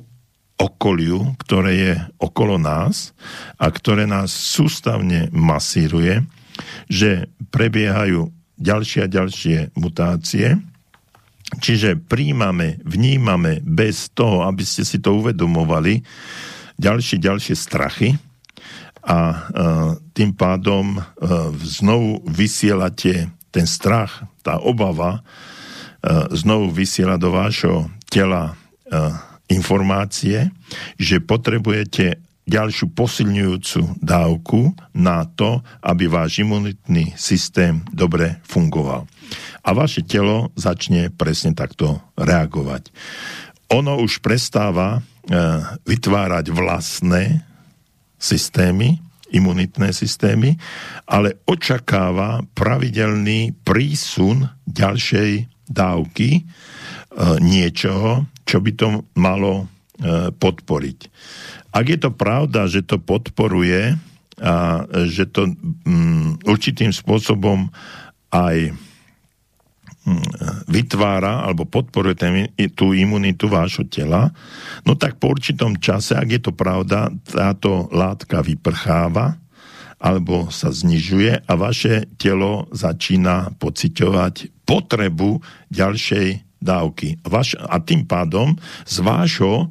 okoliu, ktoré je okolo nás a ktoré nás sústavne masíruje, že prebiehajú ďalšie a ďalšie mutácie, Čiže príjmame, vnímame bez toho, aby ste si to uvedomovali, ďalšie, ďalšie strachy a e, tým pádom e, znovu vysielate ten strach, tá obava, e, znovu vysiela do vášho tela informácie, že potrebujete ďalšiu posilňujúcu dávku na to, aby váš imunitný systém dobre fungoval a vaše telo začne presne takto reagovať. Ono už prestáva e, vytvárať vlastné systémy, imunitné systémy, ale očakáva pravidelný prísun ďalšej dávky e, niečoho, čo by to malo e, podporiť. Ak je to pravda, že to podporuje a že to um, určitým spôsobom aj vytvára alebo podporuje ten, tú imunitu vášho tela, no tak po určitom čase, ak je to pravda, táto látka vyprcháva alebo sa znižuje a vaše telo začína pociťovať potrebu ďalšej dávky. a tým pádom z vášho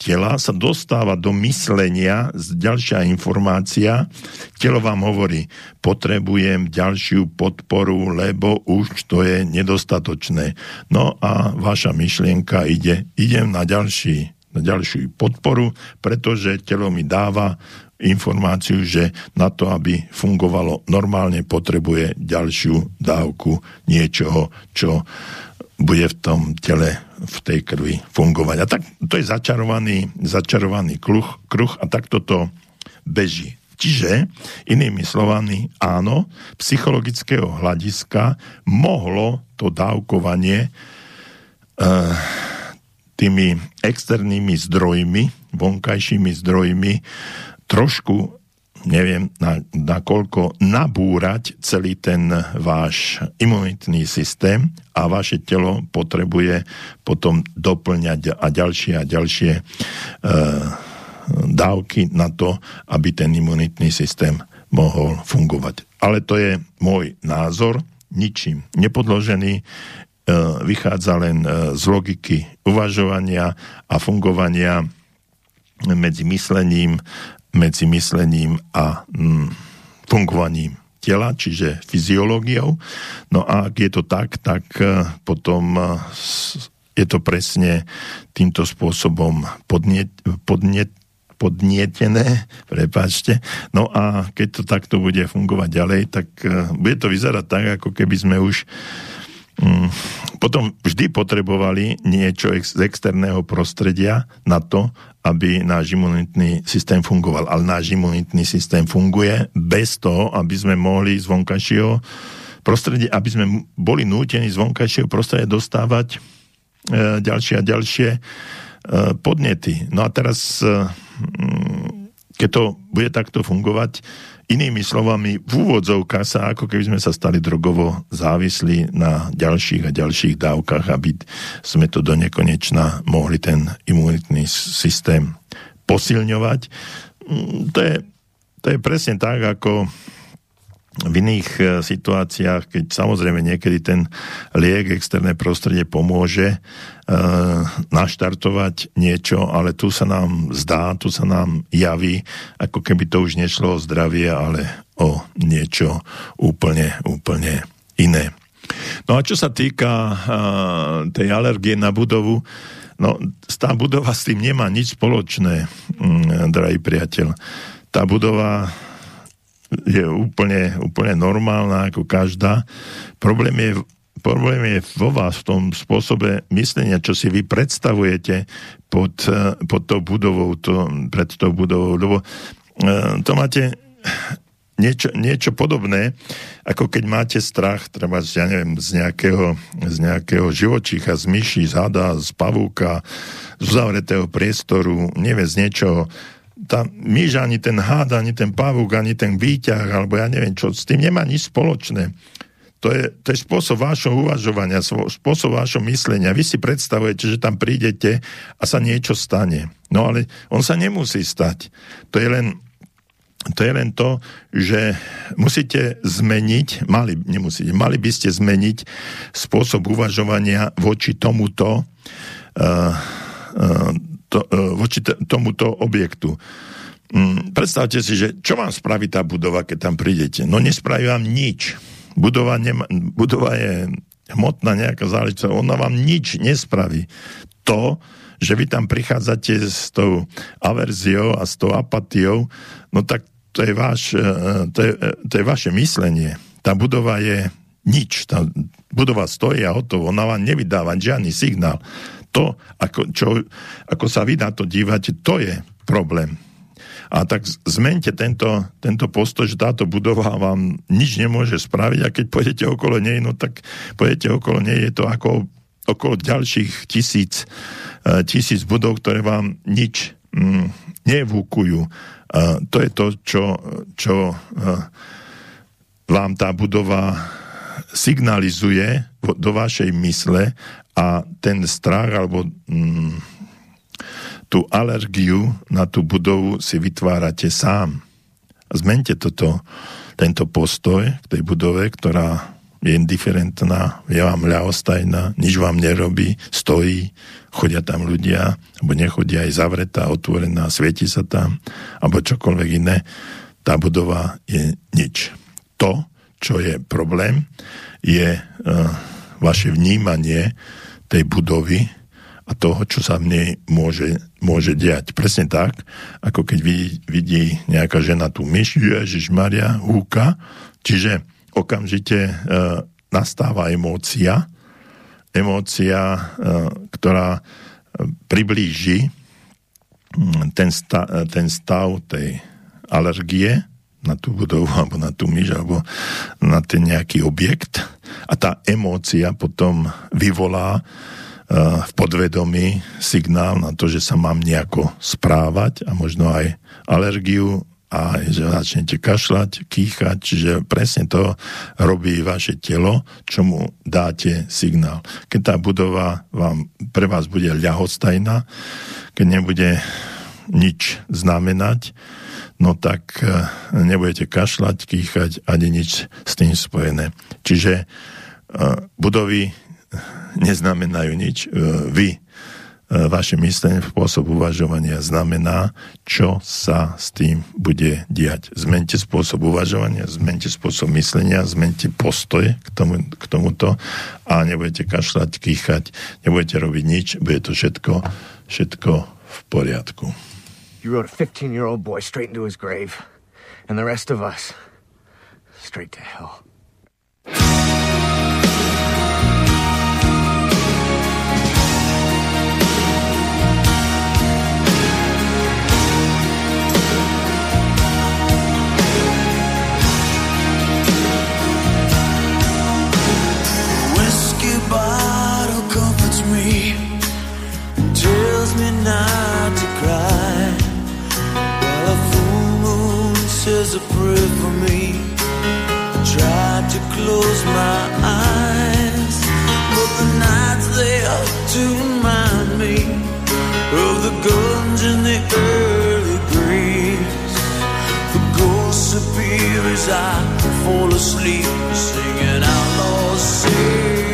tela sa dostáva do myslenia ďalšia informácia. Telo vám hovorí, potrebujem ďalšiu podporu, lebo už to je nedostatočné. No a vaša myšlienka ide, idem na, ďalší, na ďalšiu podporu, pretože telo mi dáva informáciu, že na to, aby fungovalo normálne, potrebuje ďalšiu dávku niečoho, čo bude v tom tele, v tej krvi fungovať. A tak to je začarovaný, začarovaný kruh, kruh a takto to beží. Čiže, inými slovami, áno, psychologického hľadiska mohlo to dávkovanie e, tými externými zdrojmi, vonkajšími zdrojmi, trošku neviem na, koľko, nabúrať celý ten váš imunitný systém a vaše telo potrebuje potom doplňať a ďalšie a ďalšie e, dávky na to, aby ten imunitný systém mohol fungovať. Ale to je môj názor, ničím nepodložený, e, vychádza len e, z logiky uvažovania a fungovania medzi myslením medzi myslením a mm, fungovaním tela, čiže fyziológiou. No a ak je to tak, tak e, potom e, je to presne týmto spôsobom podniet, podniet, podnietené, prepáčte. No a keď to takto bude fungovať ďalej, tak e, bude to vyzerať tak, ako keby sme už potom vždy potrebovali niečo ex- z externého prostredia na to, aby náš imunitný systém fungoval. Ale náš imunitný systém funguje bez toho, aby sme mohli z vonkajšieho prostredia, aby sme boli nútení z vonkajšieho prostredia dostávať e, ďalšie a ďalšie e, podnety. No a teraz, e, keď to bude takto fungovať, Inými slovami, v úvodzovkách sa ako keby sme sa stali drogovo závislí na ďalších a ďalších dávkach, aby sme to do nekonečna mohli ten imunitný systém posilňovať. Mm, to je, to je presne tak, ako v iných e, situáciách, keď samozrejme niekedy ten liek, externé prostredie pomôže e, naštartovať niečo, ale tu sa nám zdá, tu sa nám javí, ako keby to už nešlo o zdravie, ale o niečo úplne, úplne iné. No a čo sa týka e, tej alergie na budovu, no tá budova s tým nemá nič spoločné, mm, drahý priateľ. Tá budova je úplne, úplne normálna ako každá. Problém je, problém je vo vás v tom spôsobe myslenia, čo si vy predstavujete pod, eh, pod tou budovou, to, pred tou budovou, lebo eh, to máte niečo, niečo podobné, ako keď máte strach, treba, ja neviem, z nejakého, z nejakého živočícha, z myší, z hada, z pavúka, z uzavretého priestoru, neviem, z niečoho, tá myš, ani ten hád, ani ten pavúk, ani ten výťah, alebo ja neviem čo, s tým nemá nič spoločné. To je, to je spôsob vášho uvažovania, spôsob vášho myslenia. Vy si predstavujete, že tam prídete a sa niečo stane. No ale on sa nemusí stať. To je len to je len to, že musíte zmeniť, mali, nemusíte, mali by ste zmeniť spôsob uvažovania voči tomuto uh, uh, to, e, voči tomuto objektu. Mm, predstavte si, že čo vám spraví tá budova, keď tam prídete? No nespraví vám nič. Budova, nema, budova je hmotná nejaká záležitosť, ona vám nič nespraví. To, že vy tam prichádzate s tou averziou a s tou apatiou, no tak to je, váš, e, to je, e, to je vaše myslenie. Tá budova je nič. Tá budova stojí a hotovo. Ona vám nevydáva žiadny signál to, ako, čo, ako sa vy na to dívate, to je problém. A tak zmente tento, tento postoj, že táto budova vám nič nemôže spraviť a keď pôjdete okolo nej, no tak pôjdete okolo nej, je to ako okolo ďalších tisíc, uh, tisíc budov, ktoré vám nič mm, nevúkujú. Uh, to je to, čo, čo uh, vám tá budova signalizuje do vašej mysle a ten strach alebo mm, tú alergiu na tú budovu si vytvárate sám. Zmente toto, tento postoj k tej budove, ktorá je indiferentná, je vám ľahostajná, nič vám nerobí, stojí, chodia tam ľudia, alebo nechodia aj zavretá, otvorená, svieti sa tam, alebo čokoľvek iné. Tá budova je nič. To, čo je problém, je uh, vaše vnímanie tej budovy a toho, čo sa v nej môže, môže diať. Presne tak, ako keď vidí, vidí nejaká žena tú myš, Ježiš Maria, húka, čiže okamžite e, nastáva emócia, emócia, e, ktorá e, priblíži ten, sta, e, ten stav tej alergie na tú budovu, alebo na tú myš, alebo na ten nejaký objekt a tá emócia potom vyvolá uh, v podvedomí signál na to, že sa mám nejako správať a možno aj alergiu a že začnete kašľať, kýchať, čiže presne to robí vaše telo, čo mu dáte signál. Keď tá budova vám, pre vás bude ľahostajná, keď nebude nič znamenať, no tak eh, nebudete kašľať, kýchať ani nič s tým spojené. Čiže eh, budovy neznamenajú nič. Eh, vy, vaše myslenie, spôsob uvažovania znamená, čo sa s tým bude diať. Zmente spôsob uvažovania, zmente spôsob myslenia, zmente postoj k, tomu, k tomuto a nebudete kašľať, kýchať, nebudete robiť nič, bude to všetko, všetko v poriadku. You rode a 15 year old boy straight into his grave, and the rest of us straight to hell. bottle comforts me, and tells me not to cry. While a prayer for me. I tried to close my eyes, but the night's there to remind me of the guns in the early breeze. The ghosts appear as I fall asleep, singing outlaw serenade.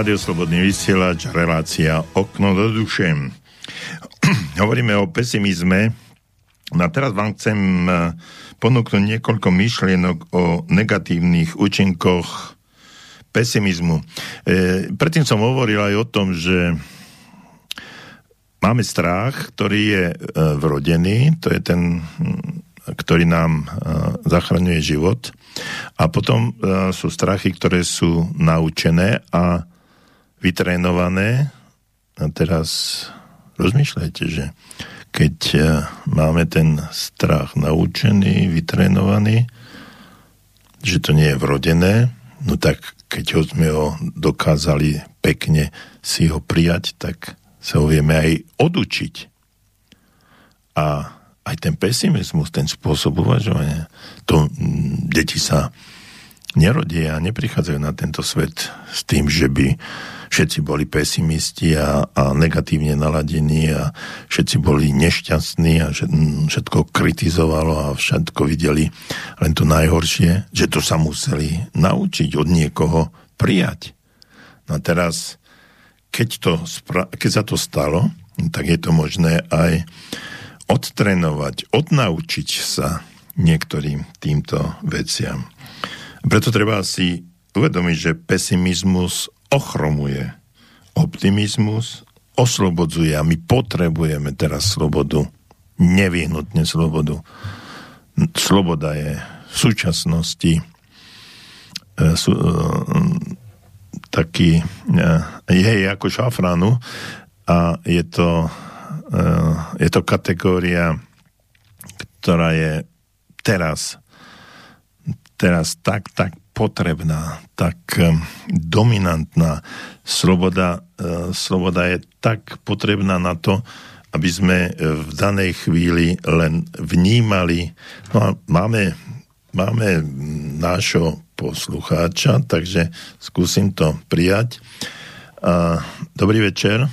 Rádio Slobodný vysielač, relácia Okno do duše. Hovoríme o pesimizme. No a teraz vám chcem eh, ponúknuť niekoľko myšlienok o negatívnych účinkoch pesimizmu. E, predtým som hovoril aj o tom, že máme strach, ktorý je e, vrodený, to je ten, hm, ktorý nám e, zachraňuje život. A potom e, sú strachy, ktoré sú naučené a vytrénované. A teraz rozmýšľajte, že keď e, máme ten strach naučený, vytrénovaný, že to nie je vrodené, no tak keď ho sme ho dokázali pekne si ho prijať, tak sa ho vieme aj odučiť. A aj ten pesimizmus, ten spôsob uvažovania, to deti sa nerodia neprichádzajú na tento svet s tým, že by všetci boli pesimisti a, a negatívne naladení a všetci boli nešťastní a všetko kritizovalo a všetko videli len to najhoršie, že to sa museli naučiť od niekoho prijať. No a teraz, keď, to, keď sa to stalo, tak je to možné aj odtrenovať, odnaučiť sa niektorým týmto veciam. Preto treba si uvedomiť, že pesimizmus ochromuje optimizmus, oslobodzuje a my potrebujeme teraz slobodu, nevyhnutne slobodu. Sloboda je v súčasnosti e, sú, e, taký, e, je ako šafránu a je to, je to kategória, ktorá je teraz teraz tak, tak potrebná, tak dominantná. Sloboda, sloboda je tak potrebná na to, aby sme v danej chvíli len vnímali. No a máme, máme nášho poslucháča, takže skúsim to prijať. Dobrý večer.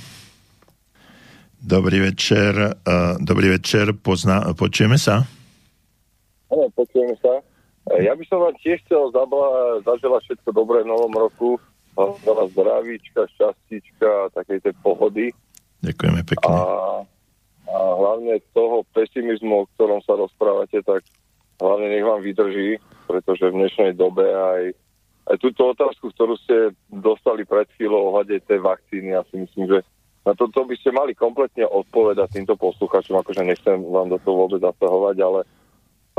Dobrý večer. Dobrý večer. Pozna, počujeme sa? Áno, počujeme sa. Ja by som vám tiež chcel zabla, zaželať všetko dobré v novom roku. Veľa zdravíčka, šťastíčka, takej tej pohody. Ďakujeme pekne. A, a hlavne toho pesimizmu, o ktorom sa rozprávate, tak hlavne nech vám vydrží, pretože v dnešnej dobe aj, aj túto otázku, ktorú ste dostali pred chvíľou ohľade tej vakcíny, ja si myslím, že na toto by ste mali kompletne odpovedať týmto posluchačom, akože nechcem vám do toho vôbec zasahovať, ale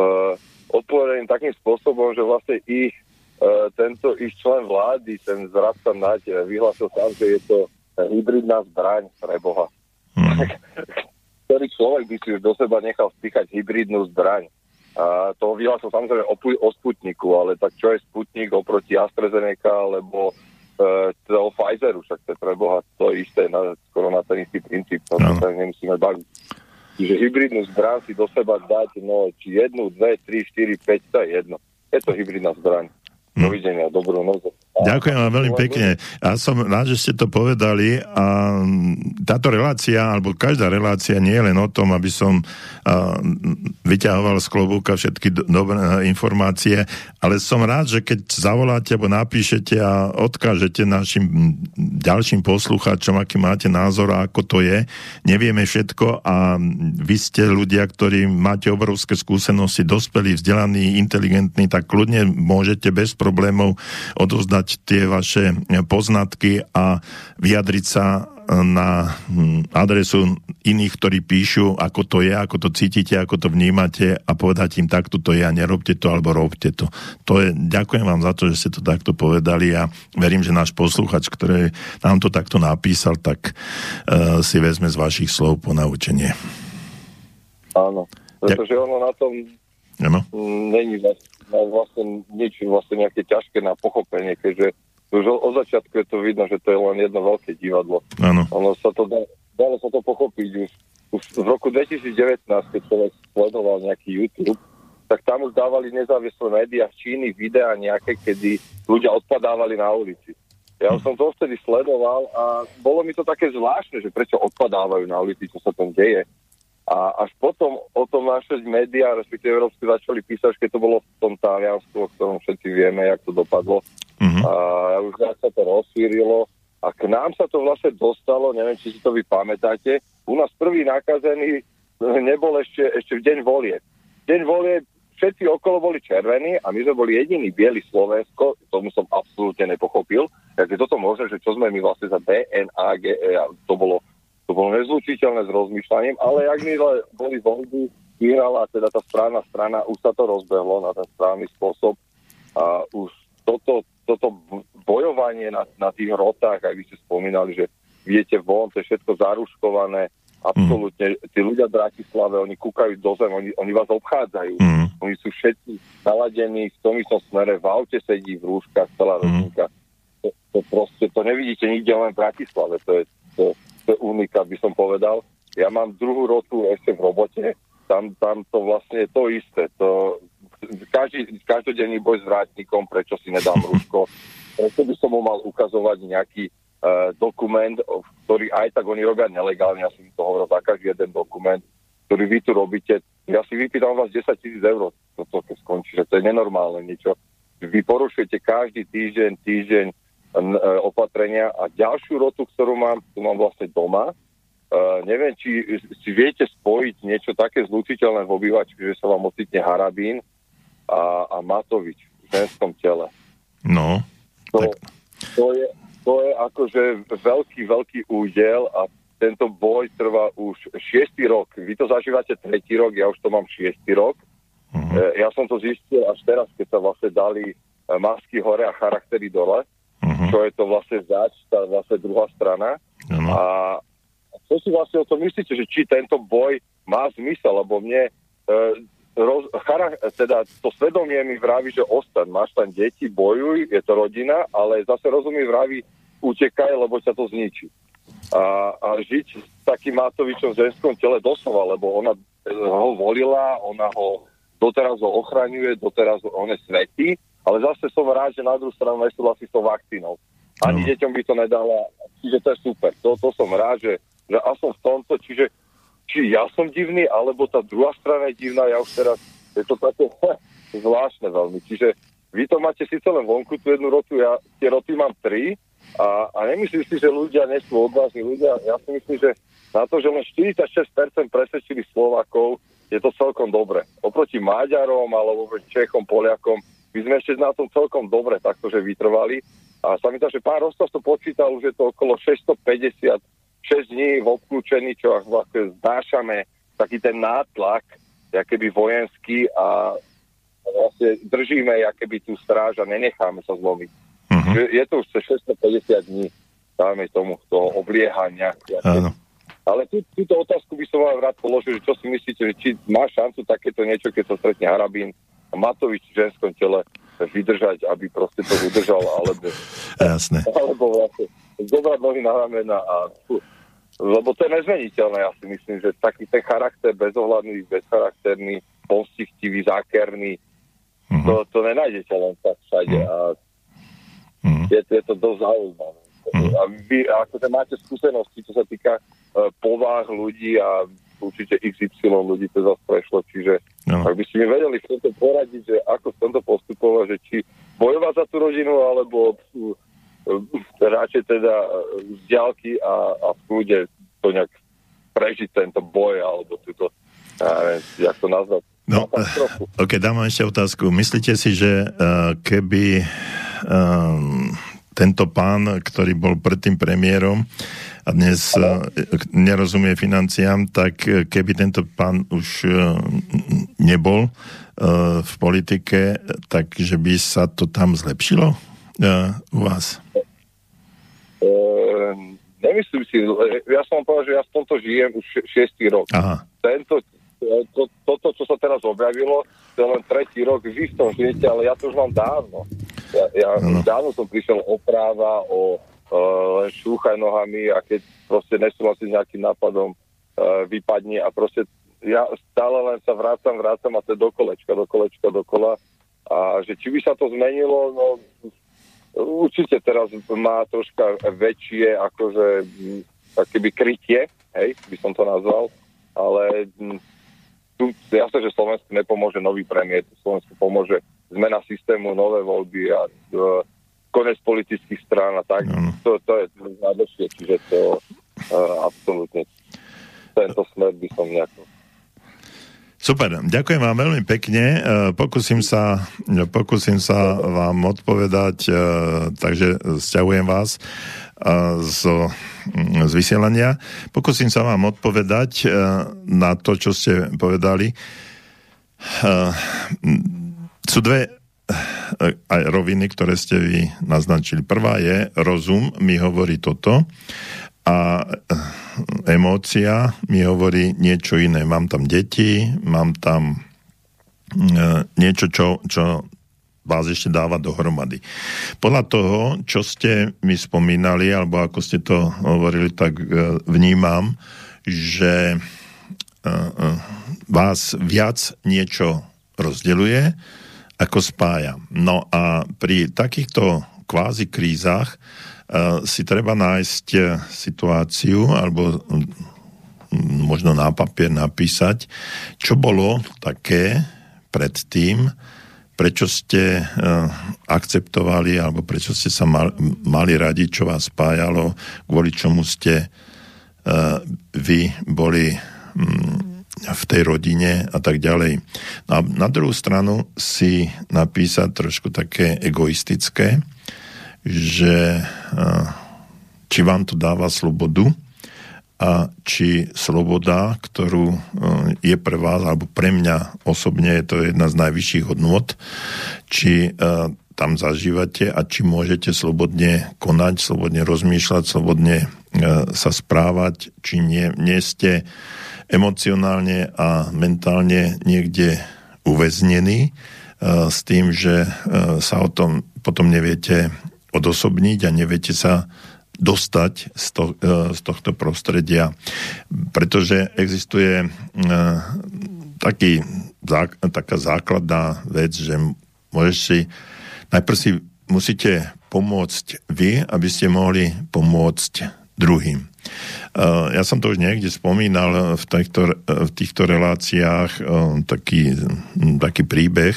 uh, odpovedaním takým spôsobom, že vlastne ich uh, tento ich člen vlády, ten zradca Nať, vyhlásil sám, že je to hybridná zbraň pre Boha. Mm. Ktorý človek by si už do seba nechal vpíchať hybridnú zbraň. A to vyhlásil samozrejme o, o Sputniku, ale tak čo je Sputnik oproti AstraZeneca alebo uh, toho Pfizeru, však to je pre Boha to isté, na, skoro na ten istý princíp, to No. sa nemusíme baviť. Čiže hybridnú zbraň si do seba dať, no, či jednu, dve, tri, štyri, päť, to je jedno. Je to hybridná zbraň. Dovidenia, dobrú noc. Ďakujem vám veľmi pekne. Ja som rád, že ste to povedali a táto relácia, alebo každá relácia nie je len o tom, aby som a, vyťahoval z klobúka všetky do, dobré informácie, ale som rád, že keď zavoláte alebo napíšete a odkážete našim ďalším poslucháčom, aký máte názor a ako to je. Nevieme všetko a vy ste ľudia, ktorí máte obrovské skúsenosti, dospelí, vzdelaní, inteligentní, tak kľudne môžete bez problémov odozdať tie vaše poznatky a vyjadriť sa na hm, adresu iných, ktorí píšu, ako to je, ako to cítite, ako to vnímate a povedať im takto to je a nerobte to alebo robte to. to je, ďakujem vám za to, že ste to takto povedali a verím, že náš posluchač, ktorý nám to takto napísal, tak uh, si vezme z vašich slov po naučenie. Áno, pretože ono na tom Ano? není vlastne, nič vlastne nejaké ťažké na pochopenie, keďže už od začiatku je to vidno, že to je len jedno veľké divadlo. Áno. Ono sa to dá, dalo sa to pochopiť už, už v roku 2019, keď človek sledoval nejaký YouTube, tak tam už dávali nezávislé médiá v Číny videá nejaké, kedy ľudia odpadávali na ulici. Ja som to vtedy sledoval a bolo mi to také zvláštne, že prečo odpadávajú na ulici, čo sa tam deje. A až potom o tom naše médiá, respektíve európske, začali písať, keď to bolo v tom Taliansku, o ktorom všetci vieme, jak to dopadlo. Mhm. A už sa to rozšírilo a k nám sa to vlastne dostalo, neviem, či si to vy pamätáte, u nás prvý nakazený nebol ešte, ešte v deň volie. Deň volie všetci okolo boli červení a my sme boli jediný biely Slovensko, tomu som absolútne nepochopil, takže toto môže, že čo sme my vlastne za DNA, a to bolo, to bolo nezlučiteľné s rozmýšľaním, ale ak boli voľby, vyhrala teda tá správna strana, už sa to rozbehlo na ten správny spôsob a už toto, toto bojovanie na, na tých rotách, ak vy ste spomínali, že viete von, to je všetko zaruškované, absolútne, tí ľudia v Bratislave, oni kúkajú do zem, oni, oni vás obchádzajú, Mhm. oni sú všetci naladení v tom istom smere, v aute sedí v rúškach celá rodinka. To, to proste, to nevidíte nikde len v Bratislave, to je, to, je unikát, by som povedal. Ja mám druhú rotu ešte v robote, tam, tam to vlastne je to isté. To, každý, každodenný boj s vrátnikom, prečo si nedám rúško, prečo by som mu mal ukazovať nejaký dokument, o- ktorý aj tak oni robia nelegálne, ja som to hovoril za každý jeden dokument, ktorý vy tu robíte. Ja si vypýtam vás 10 tisíc eur, toto keď skončí, že to je nenormálne niečo. Vy porušujete každý týždeň, týždeň opatrenia a ďalšiu rotu, ktorú mám, tu mám vlastne doma, Uh, neviem, či si viete spojiť niečo také zlučiteľné v obývačke, že sa vám ocitne Harabín a, a Matovič v ženskom tele. No, To, Tak. to, je, to je akože veľký, veľký údel a tento boj trvá už šiestý rok. Vy to zažívate tretí rok, ja už to mám šiestý rok. E, Ja som to zistil až teraz, keď sa vlastne dali e, masky hore a charaktery dole. Čo je to vlastne zač, tá vlastne druhá strana. Áno. A čo si vlastne o tom myslíte, že či tento boj má zmysel, lebo mne e, roz, chara, teda to svedomie mi vraví, že ostan, máš tam deti, bojuj, je to rodina, ale zase rozumí vraví, utekaj, lebo ťa to zničí. A, a žiť s takým Matovičom v ženskom tele doslova, lebo ona e, ho volila, ona ho doteraz ho ochraňuje, doteraz on je svetý, ale zase som rád, že na druhú stranu nesúhlasí s tou vakcínou. Ani No. deťom by to nedala, čiže to je super. To, to som rád, že, že a som v tomto, čiže či ja som divný, alebo tá druhá strana je divná, ja už teraz, je to také zvláštne veľmi. Čiže vy to máte síce len vonku tú jednu rotu, ja tie roty mám tri a, a nemyslím si, že ľudia nie sú odvážni ľudia. Ja si myslím, že na to, že len 46% presvedčili Slovakov, je to celkom dobre. Oproti Maďarom alebo Čechom, Poliakom, my sme ešte na tom celkom dobre takto, že vytrvali. A sa mi to, že pán Rostov to počítal, už je to okolo 656 dní v obklúčení, čo vlastne znášame taký ten nátlak, keby vojenský a vlastne držíme keby tú stráž a nenecháme sa zlomiť. Mhm. Že Je to už cez 650 dní, dáme tomu, toho obliehania. Áno. Ale tú, túto otázku by som vám rád položil, že čo si myslíte, že či má šancu takéto niečo, keď sa stretne Harabín a Matovič v ženskom tele vydržať, aby proste to udržal, alebo, Jasné. alebo vlastne zobrať nohy na ramena a lebo to je nezmeniteľné, ja si myslím, že taký ten charakter bezohľadný, bezcharakterný, pomstichtivý, zákerný, Mhm. to, to nenájdete len tak všade a Mhm. je, je to dosť zaujímavé. Mhm. A vy akože máte skúsenosti, čo sa týka uh, povah ľudí a určite XY ľudí to zase prešlo, čiže No. ak by ste mi vedeli v tomto poradiť, že ako v tomto postupovať, že či bojovať za tú rodinu, alebo uh, radšej teda z diálky a, a v kľude to nejak prežiť tento boj, alebo túto, neviem, jak to nazvať. No, katastrofu. ok, dám vám ešte otázku. Myslíte si, že uh, keby um, tento pán, ktorý bol predtým premiérom a dnes uh, nerozumie financiám, tak uh, keby tento pán už uh, nebol v politike, tak že by sa to tam zlepšilo u vás? Nemyslím si, ja som povedal, že ja v tomto žijem už še- šiestý rok. Aha, tento, to, toto, čo sa teraz objavilo, to je len tretí rok, vy v tom žijete, ale ja to už mám dávno. Ja, ja dávno som prišiel o práva, o uh, len šúchaj nohami a keď proste nesúhlasím s nejakým nápadom, uh, vypadni a proste ja stále len sa vrácam, vrácam a to je do kolečka, do kolečka, dokola. A že či by sa to zmenilo, no určite teraz má troška väčšie akože mm, keby krytie, hej, by som to nazval, ale mm, tu jasné, že Slovensku nepomôže nový premiér, Slovensku pomôže zmena systému, nové voľby a uh, konec politických strán a tak. Áno. To, to je najlepšie, čiže to uh, absolútne tento smer by som nejako Super, ďakujem vám veľmi pekne. E, Pokúsim sa, pokúsim sa vám odpovedať, takže sťahujem vás z, z vysielania. Pokúsim sa vám odpovedať na to, čo ste povedali. Sú dve e, aj roviny, ktoré ste vy naznačili. Prvá je, rozum mi hovorí toto a e, emócia mi hovorí niečo iné. Mám tam deti, mám tam e, niečo, čo, čo vás ešte dáva dohromady. Podľa toho, čo ste mi spomínali, alebo ako ste to hovorili, tak vnímam, že vás viac niečo rozdeľuje, ako spája. No a pri takýchto kvázi krízach si treba nájsť eh, situáciu alebo mm, možno na papier napísať, čo bolo také predtým, prečo ste uh, akceptovali alebo prečo ste sa mal, mali radi, čo vás spájalo, kvôli čomu ste uh, vy boli um, v tej rodine a tak ďalej. No a na druhú stranu si napísať trošku také egoistické, že či vám to dáva slobodu a či sloboda, ktorú je pre vás, alebo pre mňa osobne je to jedna z najvyšších hodnot, či tam zažívate a či môžete slobodne konať, slobodne rozmýšľať, slobodne sa správať, či nie, nie ste emocionálne a mentálne niekde uväznení s tým, že sa o tom potom neviete odosobniť a neviete sa dostať z, to, e, z tohto prostredia. Pretože existuje e, taký, taká základná vec, že môžeš si, najprv si musíte pomôcť vy, aby ste mohli pomôcť druhým. E, ja som to už niekde spomínal v týchto, v týchto reláciách taký, taký príbeh,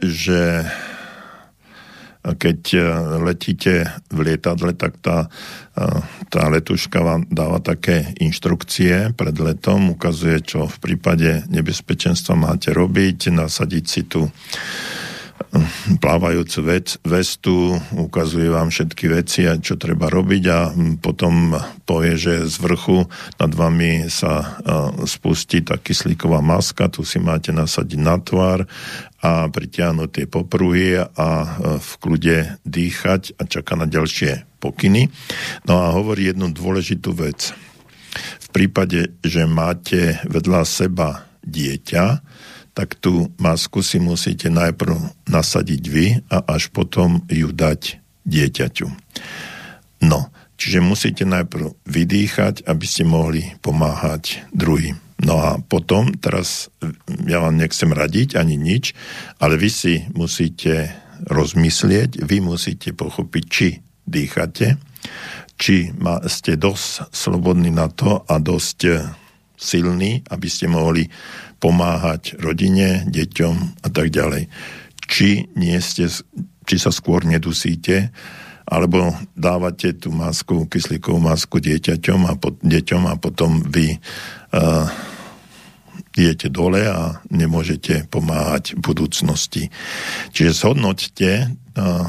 že keď letíte v lietadle, tak tá, tá letuška vám dáva také inštrukcie pred letom, ukazuje, čo v prípade nebezpečenstva máte robiť, nasadiť si tu plávajúcu vec, vestu, ukazuje vám všetky veci a čo treba robiť a potom povie, že z vrchu nad vami sa spustí tá kyslíková maska, tu si máte nasadiť na tvár a pritiahnuť tie popruhy a v kľude dýchať a čaká na ďalšie pokyny. No a hovorí jednu dôležitú vec. V prípade, že máte vedľa seba dieťa, tak tú masku si musíte najprv nasadiť vy a až potom ju dať dieťaťu. No, čiže musíte najprv vydýchať, aby ste mohli pomáhať druhým. No a potom, teraz ja vám nechcem radiť ani nič, ale vy si musíte rozmyslieť, vy musíte pochopiť, či dýchate, či ste dosť slobodní na to a dosť silní, aby ste mohli pomáhať rodine, deťom a tak ďalej. Či, nie ste, či sa skôr nedusíte, alebo dávate tú masku, kyslíkovú masku dieťaťom a po, deťom a potom vy uh, idete dole a nemôžete pomáhať v budúcnosti. Čiže zhodnoťte, uh,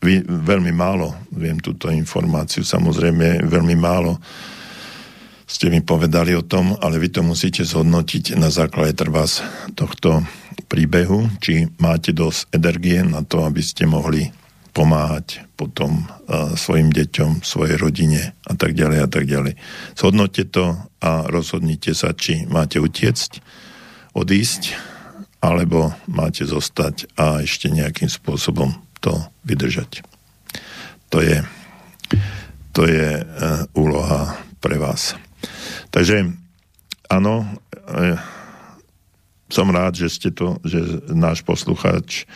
vy, veľmi málo, viem túto informáciu, samozrejme veľmi málo ste mi povedali o tom, ale vy to musíte zhodnotiť na základe trvás tohto príbehu, či máte dosť energie na to, aby ste mohli pomáhať potom uh, svojim deťom, svojej rodine a tak ďalej a tak ďalej. Zhodnote to a rozhodnite sa, či máte utiecť, odísť, alebo máte zostať a ešte nejakým spôsobom to vydržať. To je, to je uh, úloha pre vás. Takže áno, e, som rád, že ste to, že náš poslucháč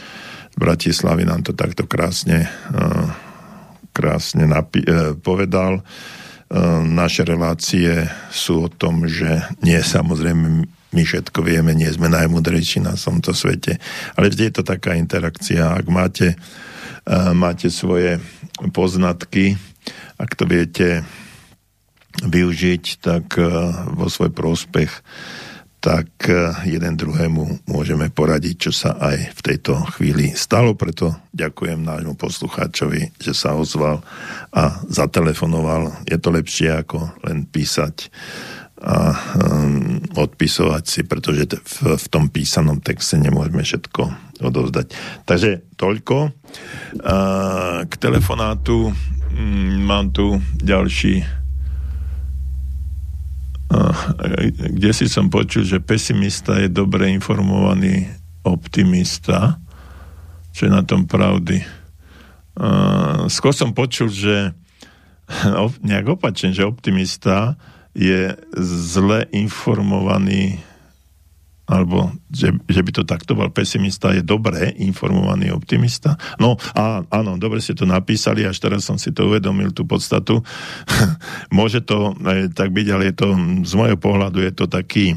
z Bratislavy nám to takto krásne, e, krásne napi- e, povedal. Naše relácie sú o tom, že nie samozrejme my všetko vieme, nie sme najmudrejší na tomto svete, ale vždy je to taká interakcia. Ak máte, máte svoje poznatky, ak to viete využiť tak eh, vo svoj prospech, tak eh, jeden druhému môžeme poradiť, čo sa aj v tejto chvíli stalo. Preto ďakujem nášmu poslucháčovi, že sa ozval a zatelefonoval. Je to lepšie ako len písať a um, odpisovať si, pretože v, v tom písanom texte nemôžeme všetko odovzdať. Takže toľko. Uh, k telefonátu um, mám tu ďalší kde si som počul, že pesimista je dobre informovaný optimista, čo je na tom pravdy. skôr som počul, že nejak opačne, že optimista je zle informovaný alebo že, že by to takto bol pesimista, je dobré informovaný optimista. No a áno, dobre ste to napísali, až teraz som si to uvedomil, tú podstatu. Môže to aj tak byť, ale je to, z môjho pohľadu je to taký e,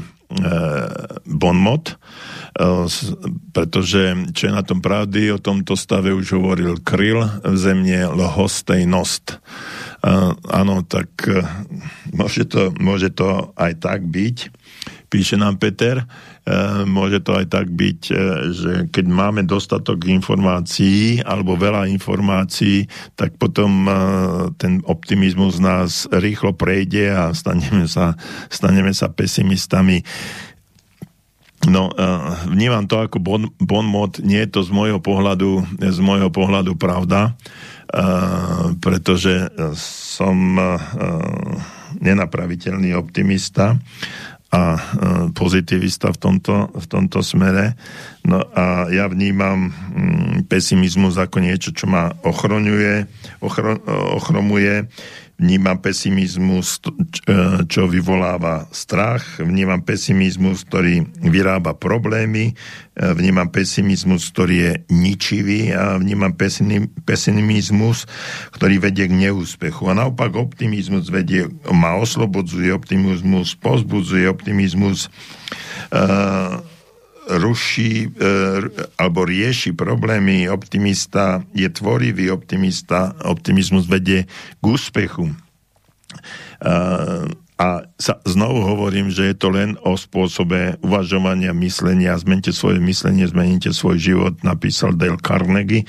bonmot, e, pretože čo je na tom pravdy, o tomto stave už hovoril Kryl v zemne Lohostej Nost. E, áno, tak e, môže to, môže to aj tak byť, píše nám Peter, e, môže to aj tak byť, e, že keď máme dostatok informácií alebo veľa informácií, tak potom e, ten optimizmus nás rýchlo prejde a staneme sa, staneme sa pesimistami. No, vnímam to ako bon, bon mod, nie je to z môjho pohľadu, z môjho pohľadu pravda, pretože som nenapraviteľný optimista a uh, pozitivista v tomto, v tomto smere. No a ja vnímam mm, pesimizmus ako niečo, čo ma ochroňuje, ochro, ochromuje, vnímam pesimizmus, e, čo vyvoláva strach, vnímam pesimizmus, ktorý vyrába problémy, e, vnímam pesimizmus, ktorý je ničivý. A vnímam pesimizmus, ktorý vedie k neúspechu. A naopak optimizmus vedie, ma oslobodzuje, optimizmus pozbudzuje, optimizmus. Uh, ruší e, alebo rieši problémy, optimista je tvorivý, optimista, optimizmus vedie k úspechu. E, a sa, znovu hovorím, že je to len o spôsobe uvažovania, myslenia. Zmente svoje myslenie, zmeníte svoj život, napísal Dale Carnegie.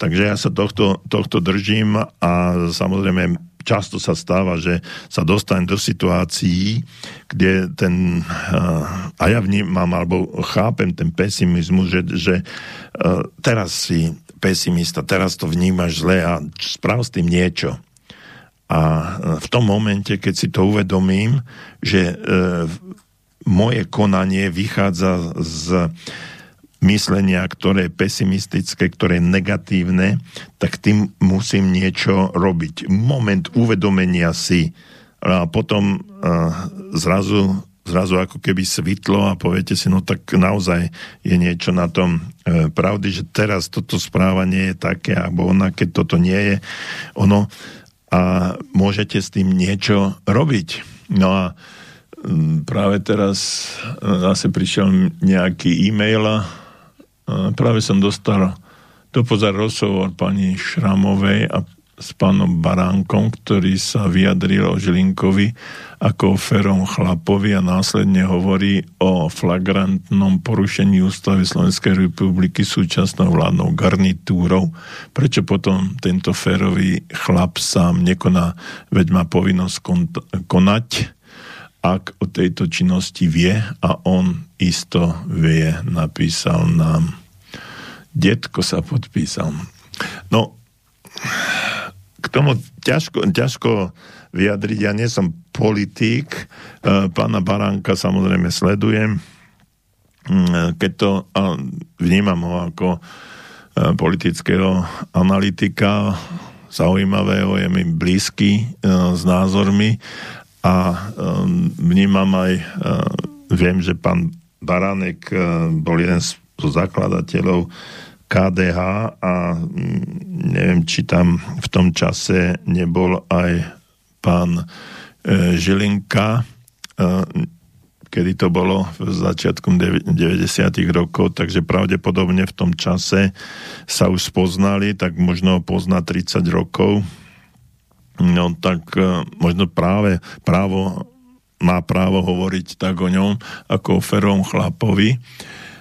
Takže ja sa tohto, tohto držím a samozrejme často sa stáva, že sa dostanem do situácií, kde ten, a ja vnímam, alebo chápem ten pesimizmus, že, že teraz si pesimista, teraz to vnímaš zle a sprav s tým niečo. A v tom momente, keď si to uvedomím, že moje konanie vychádza z myslenia, ktoré je pesimistické, ktoré je negatívne, tak tým musím niečo robiť. Moment uvedomenia si a potom uh, zrazu, zrazu ako keby svitlo a poviete si, no tak naozaj je niečo na tom uh, pravdy, že teraz toto správanie je také, alebo ona, keď toto nie je, ono a môžete s tým niečo robiť. No a um, práve teraz zase prišiel nejaký e-mail práve som dostal do pozar rozhovor pani Šramovej a s pánom Baránkom, ktorý sa vyjadril o Žilinkovi ako o ferom chlapovi a následne hovorí o flagrantnom porušení ústavy Slovenskej republiky súčasnou vládnou garnitúrou. Prečo potom tento férový chlap sám nekoná, veď má povinnosť kon- konať, ak o tejto činnosti vie a on isto vie, napísal nám. Detko sa podpísal. No, k tomu ťažko, ťažko vyjadriť. Ja nie som politík. Pána Baránka samozrejme sledujem. Keď to vnímam ho ako politického analytika, zaujímavého, je mi blízky s názormi a vnímam aj, viem, že pán Baránek bol jeden z zakladateľov KDH a neviem, či tam v tom čase nebol aj pán Žilinka, kedy to bolo v začiatkom 90. rokov, takže pravdepodobne v tom čase sa už spoznali, tak možno pozná 30 rokov. No tak možno práve právo má právo hovoriť tak o ňom ako o ferom chlapovi.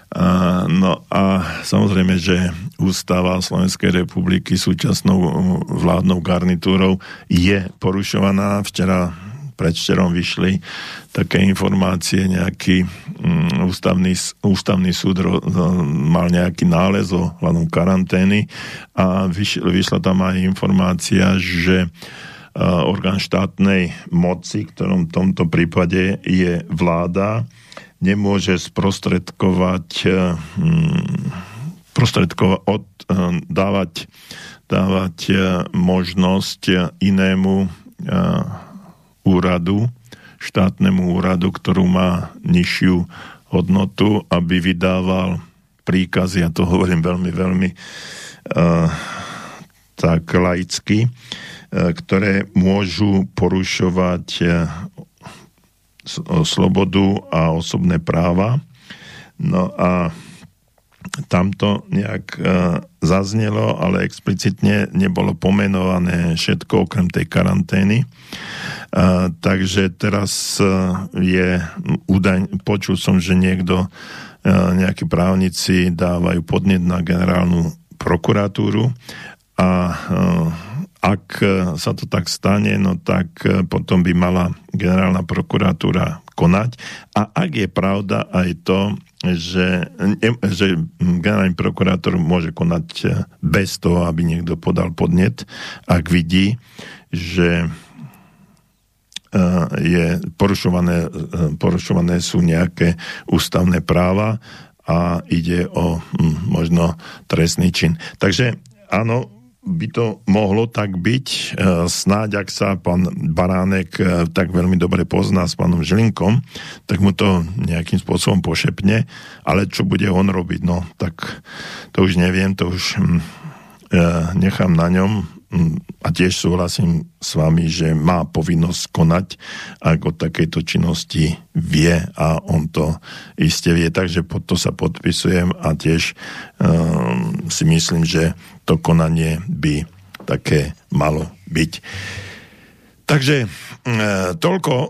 A, no a samozrejme, že ústava Slovenskej republiky súčasnou vládnou garnitúrou je porušovaná. Včera predvčerom vyšli také informácie, nejaký um, ústavný, ústavný súd ro, mal nejaký nález o hľadom karantény a vyš, vyšla tam aj informácia, že uh, orgán štátnej moci, ktorom v tomto prípade je vláda, nemôže sprostredkovať prostredkovať, od, dávať, dávať možnosť inému úradu, štátnemu úradu, ktorú má nižšiu hodnotu, aby vydával príkazy, ja to hovorím veľmi, veľmi uh, tak laicky, uh, ktoré môžu porušovať uh, slobodu a osobné práva. No a tam to nejak uh, zaznelo, ale explicitne nebolo pomenované všetko okrem tej karantény. Uh, takže teraz uh, je údaj, počul som, že niekto, nejakí právnici dávajú podnet na generálnu prokuratúru a ak sa to tak stane, no tak potom by mala generálna prokuratúra konať. A ak je pravda aj to, že, že generálny prokurátor môže konať eh, bez toho, aby niekto podal podnet, ak vidí, že eh, je porušované, eh, porušované sú nejaké ústavné práva a ide o hm, možno trestný čin. Takže áno, by to mohlo tak byť. E, snáď, ak sa pán Baránek e, tak veľmi dobre pozná s pánom Žilinkom, tak mu to nejakým spôsobom pošepne, ale čo bude on robiť, no tak to už neviem, to už hm, e, nechám na ňom a tiež súhlasím s vami, že má povinnosť konať, ak o takejto činnosti vie a on to iste vie, takže pod to sa podpisujem a tiež um, si myslím, že to konanie by také malo byť. Takže e, toľko e,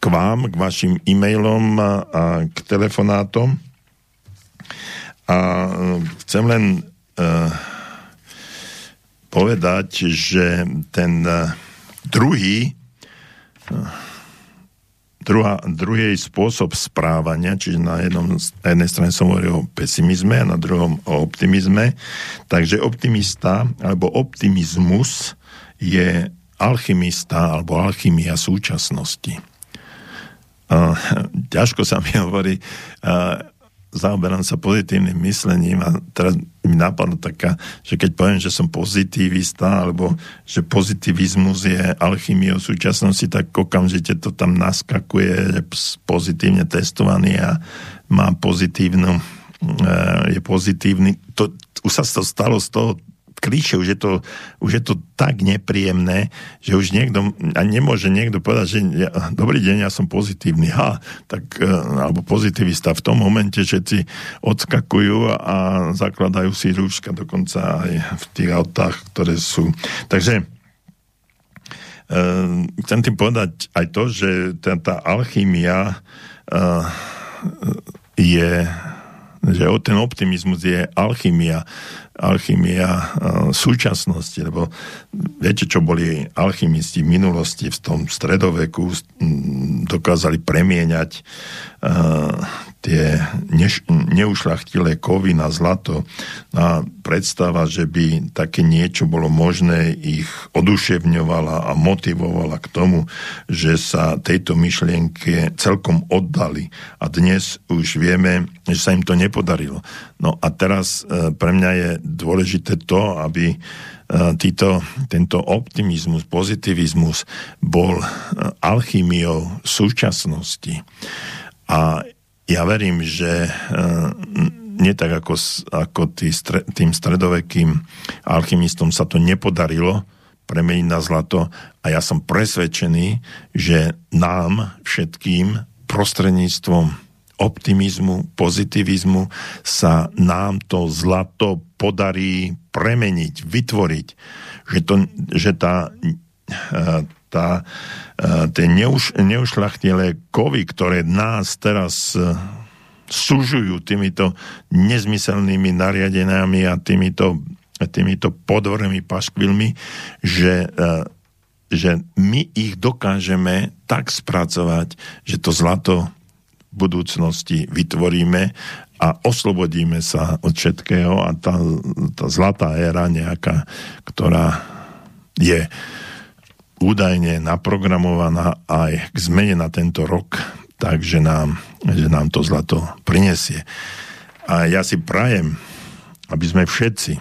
k vám, k vašim e-mailom a k telefonátom. A e, chcem len povedať, že ten druhý druhá, druhý spôsob správania, čiže na, jednom, na jednej strane som hovoril o pesimizme a na druhom o optimizme. Takže optimista alebo optimizmus je alchymista alebo alchymia súčasnosti. Uh, ťažko sa mi hovorí uh, zaoberám sa pozitívnym myslením a teraz mi napadlo taká, že keď poviem, že som pozitivista alebo že pozitivizmus je alchymiou súčasnosti, tak okamžite to tam naskakuje, že pozitívne testovaný a má pozitívnu e, je pozitívny. To, už sa to stalo z toho klíše, už je, to, už je to tak nepríjemné, že už niekto, a nemôže niekto povedať, že ja, dobrý deň, ja som pozitívny, ha, tak, e, alebo pozitivista. V tom momente všetci odskakujú a zakladajú si rúška dokonca aj v tých autách, ktoré sú. Takže e, chcem tým povedať aj to, že tá, tá alchymia e, je že ten optimizmus je alchymia alchymia e, súčasnosti, lebo viete, čo boli alchymisti v minulosti, v tom stredoveku dokázali premieňať uh, tie neš, neušlachtilé kovy na zlato a predstava, že by také niečo bolo možné, ich oduševňovala a motivovala k tomu, že sa tejto myšlienke celkom oddali. A dnes už vieme, že sa im to nepodarilo. No a teraz e, pre mňa je dôležité to, aby e, títo, tento optimizmus, pozitivizmus bol e, alchymiou súčasnosti. A ja verím, že uh, nie tak ako, ako tý tým stredovekým alchymistom sa to nepodarilo premeniť na zlato a ja som presvedčený, že nám všetkým prostredníctvom optimizmu, pozitivizmu sa nám to zlato podarí premeniť, vytvoriť. Že, to, že tá, e, tá, e, tie neuš, neušlachtilé kovy, ktoré nás teraz e, sužujú týmito nezmyselnými nariadeniami a týmito, týmito podvornými paškvilmi, že, e, že my ich dokážeme tak spracovať, že to zlato v budúcnosti vytvoríme a oslobodíme sa od všetkého a tá, tá zlatá éra nejaká, ktorá je údajne naprogramovaná aj k zmene na tento rok, takže nám, že nám to zlato prinesie. A ja si prajem, aby sme všetci,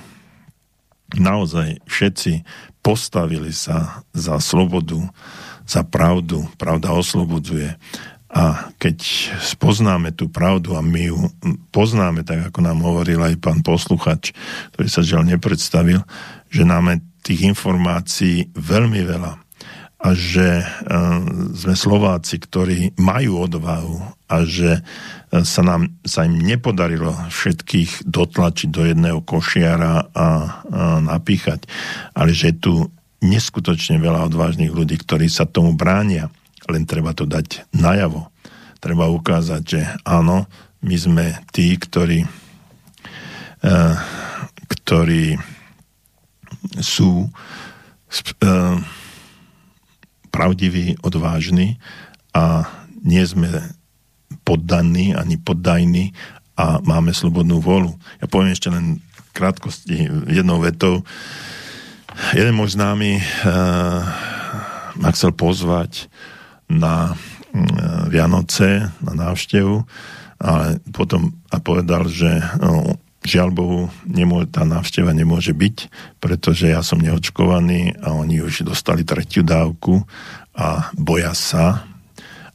naozaj všetci postavili sa za slobodu, za pravdu. Pravda oslobodzuje. A keď spoznáme tú pravdu a my ju poznáme, tak ako nám hovoril aj pán posluchač, ktorý sa žiaľ nepredstavil, že máme tých informácií veľmi veľa a že uh, sme Slováci, ktorí majú odvahu a že uh, sa, nám, sa im nepodarilo všetkých dotlačiť do jedného košiara a, a napíchať, ale že je tu neskutočne veľa odvážnych ľudí, ktorí sa tomu bránia len treba to dať najavo. Treba ukázať, že áno, my sme tí, ktorí, uh, ktorí sú pravdiví, odvážni a nie sme poddaní ani poddajní a máme slobodnú volu. Ja poviem ešte len krátkosti jednou vetou. Jeden môj známy uh, ma chcel pozvať na mm, Vianoce, na návštevu, ale potom a povedal, že no, žiaľ Bohu, nemô- tá návšteva nemôže byť, pretože ja som neočkovaný a oni už dostali tretiu dávku a boja sa,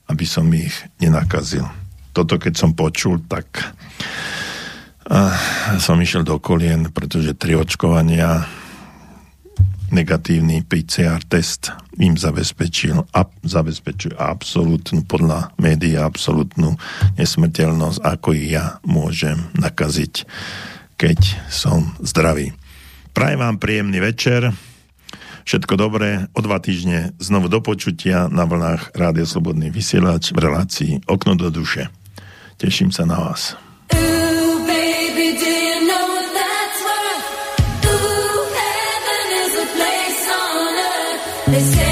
aby som ich nenakazil. Toto keď som počul, tak a, som išiel do kolien, pretože tri očkovania negatívny PCR test im zabezpečil, a, zabezpečuje absolútnu, podľa médií, absolútnu nesmrteľnosť, ako ja môžem nakaziť, keď som zdravý. Prajem vám príjemný večer, všetko dobré, o dva týždne znovu do počutia na vlnách Rádia Slobodný vysielač v relácii Okno do duše. Teším sa na vás. Say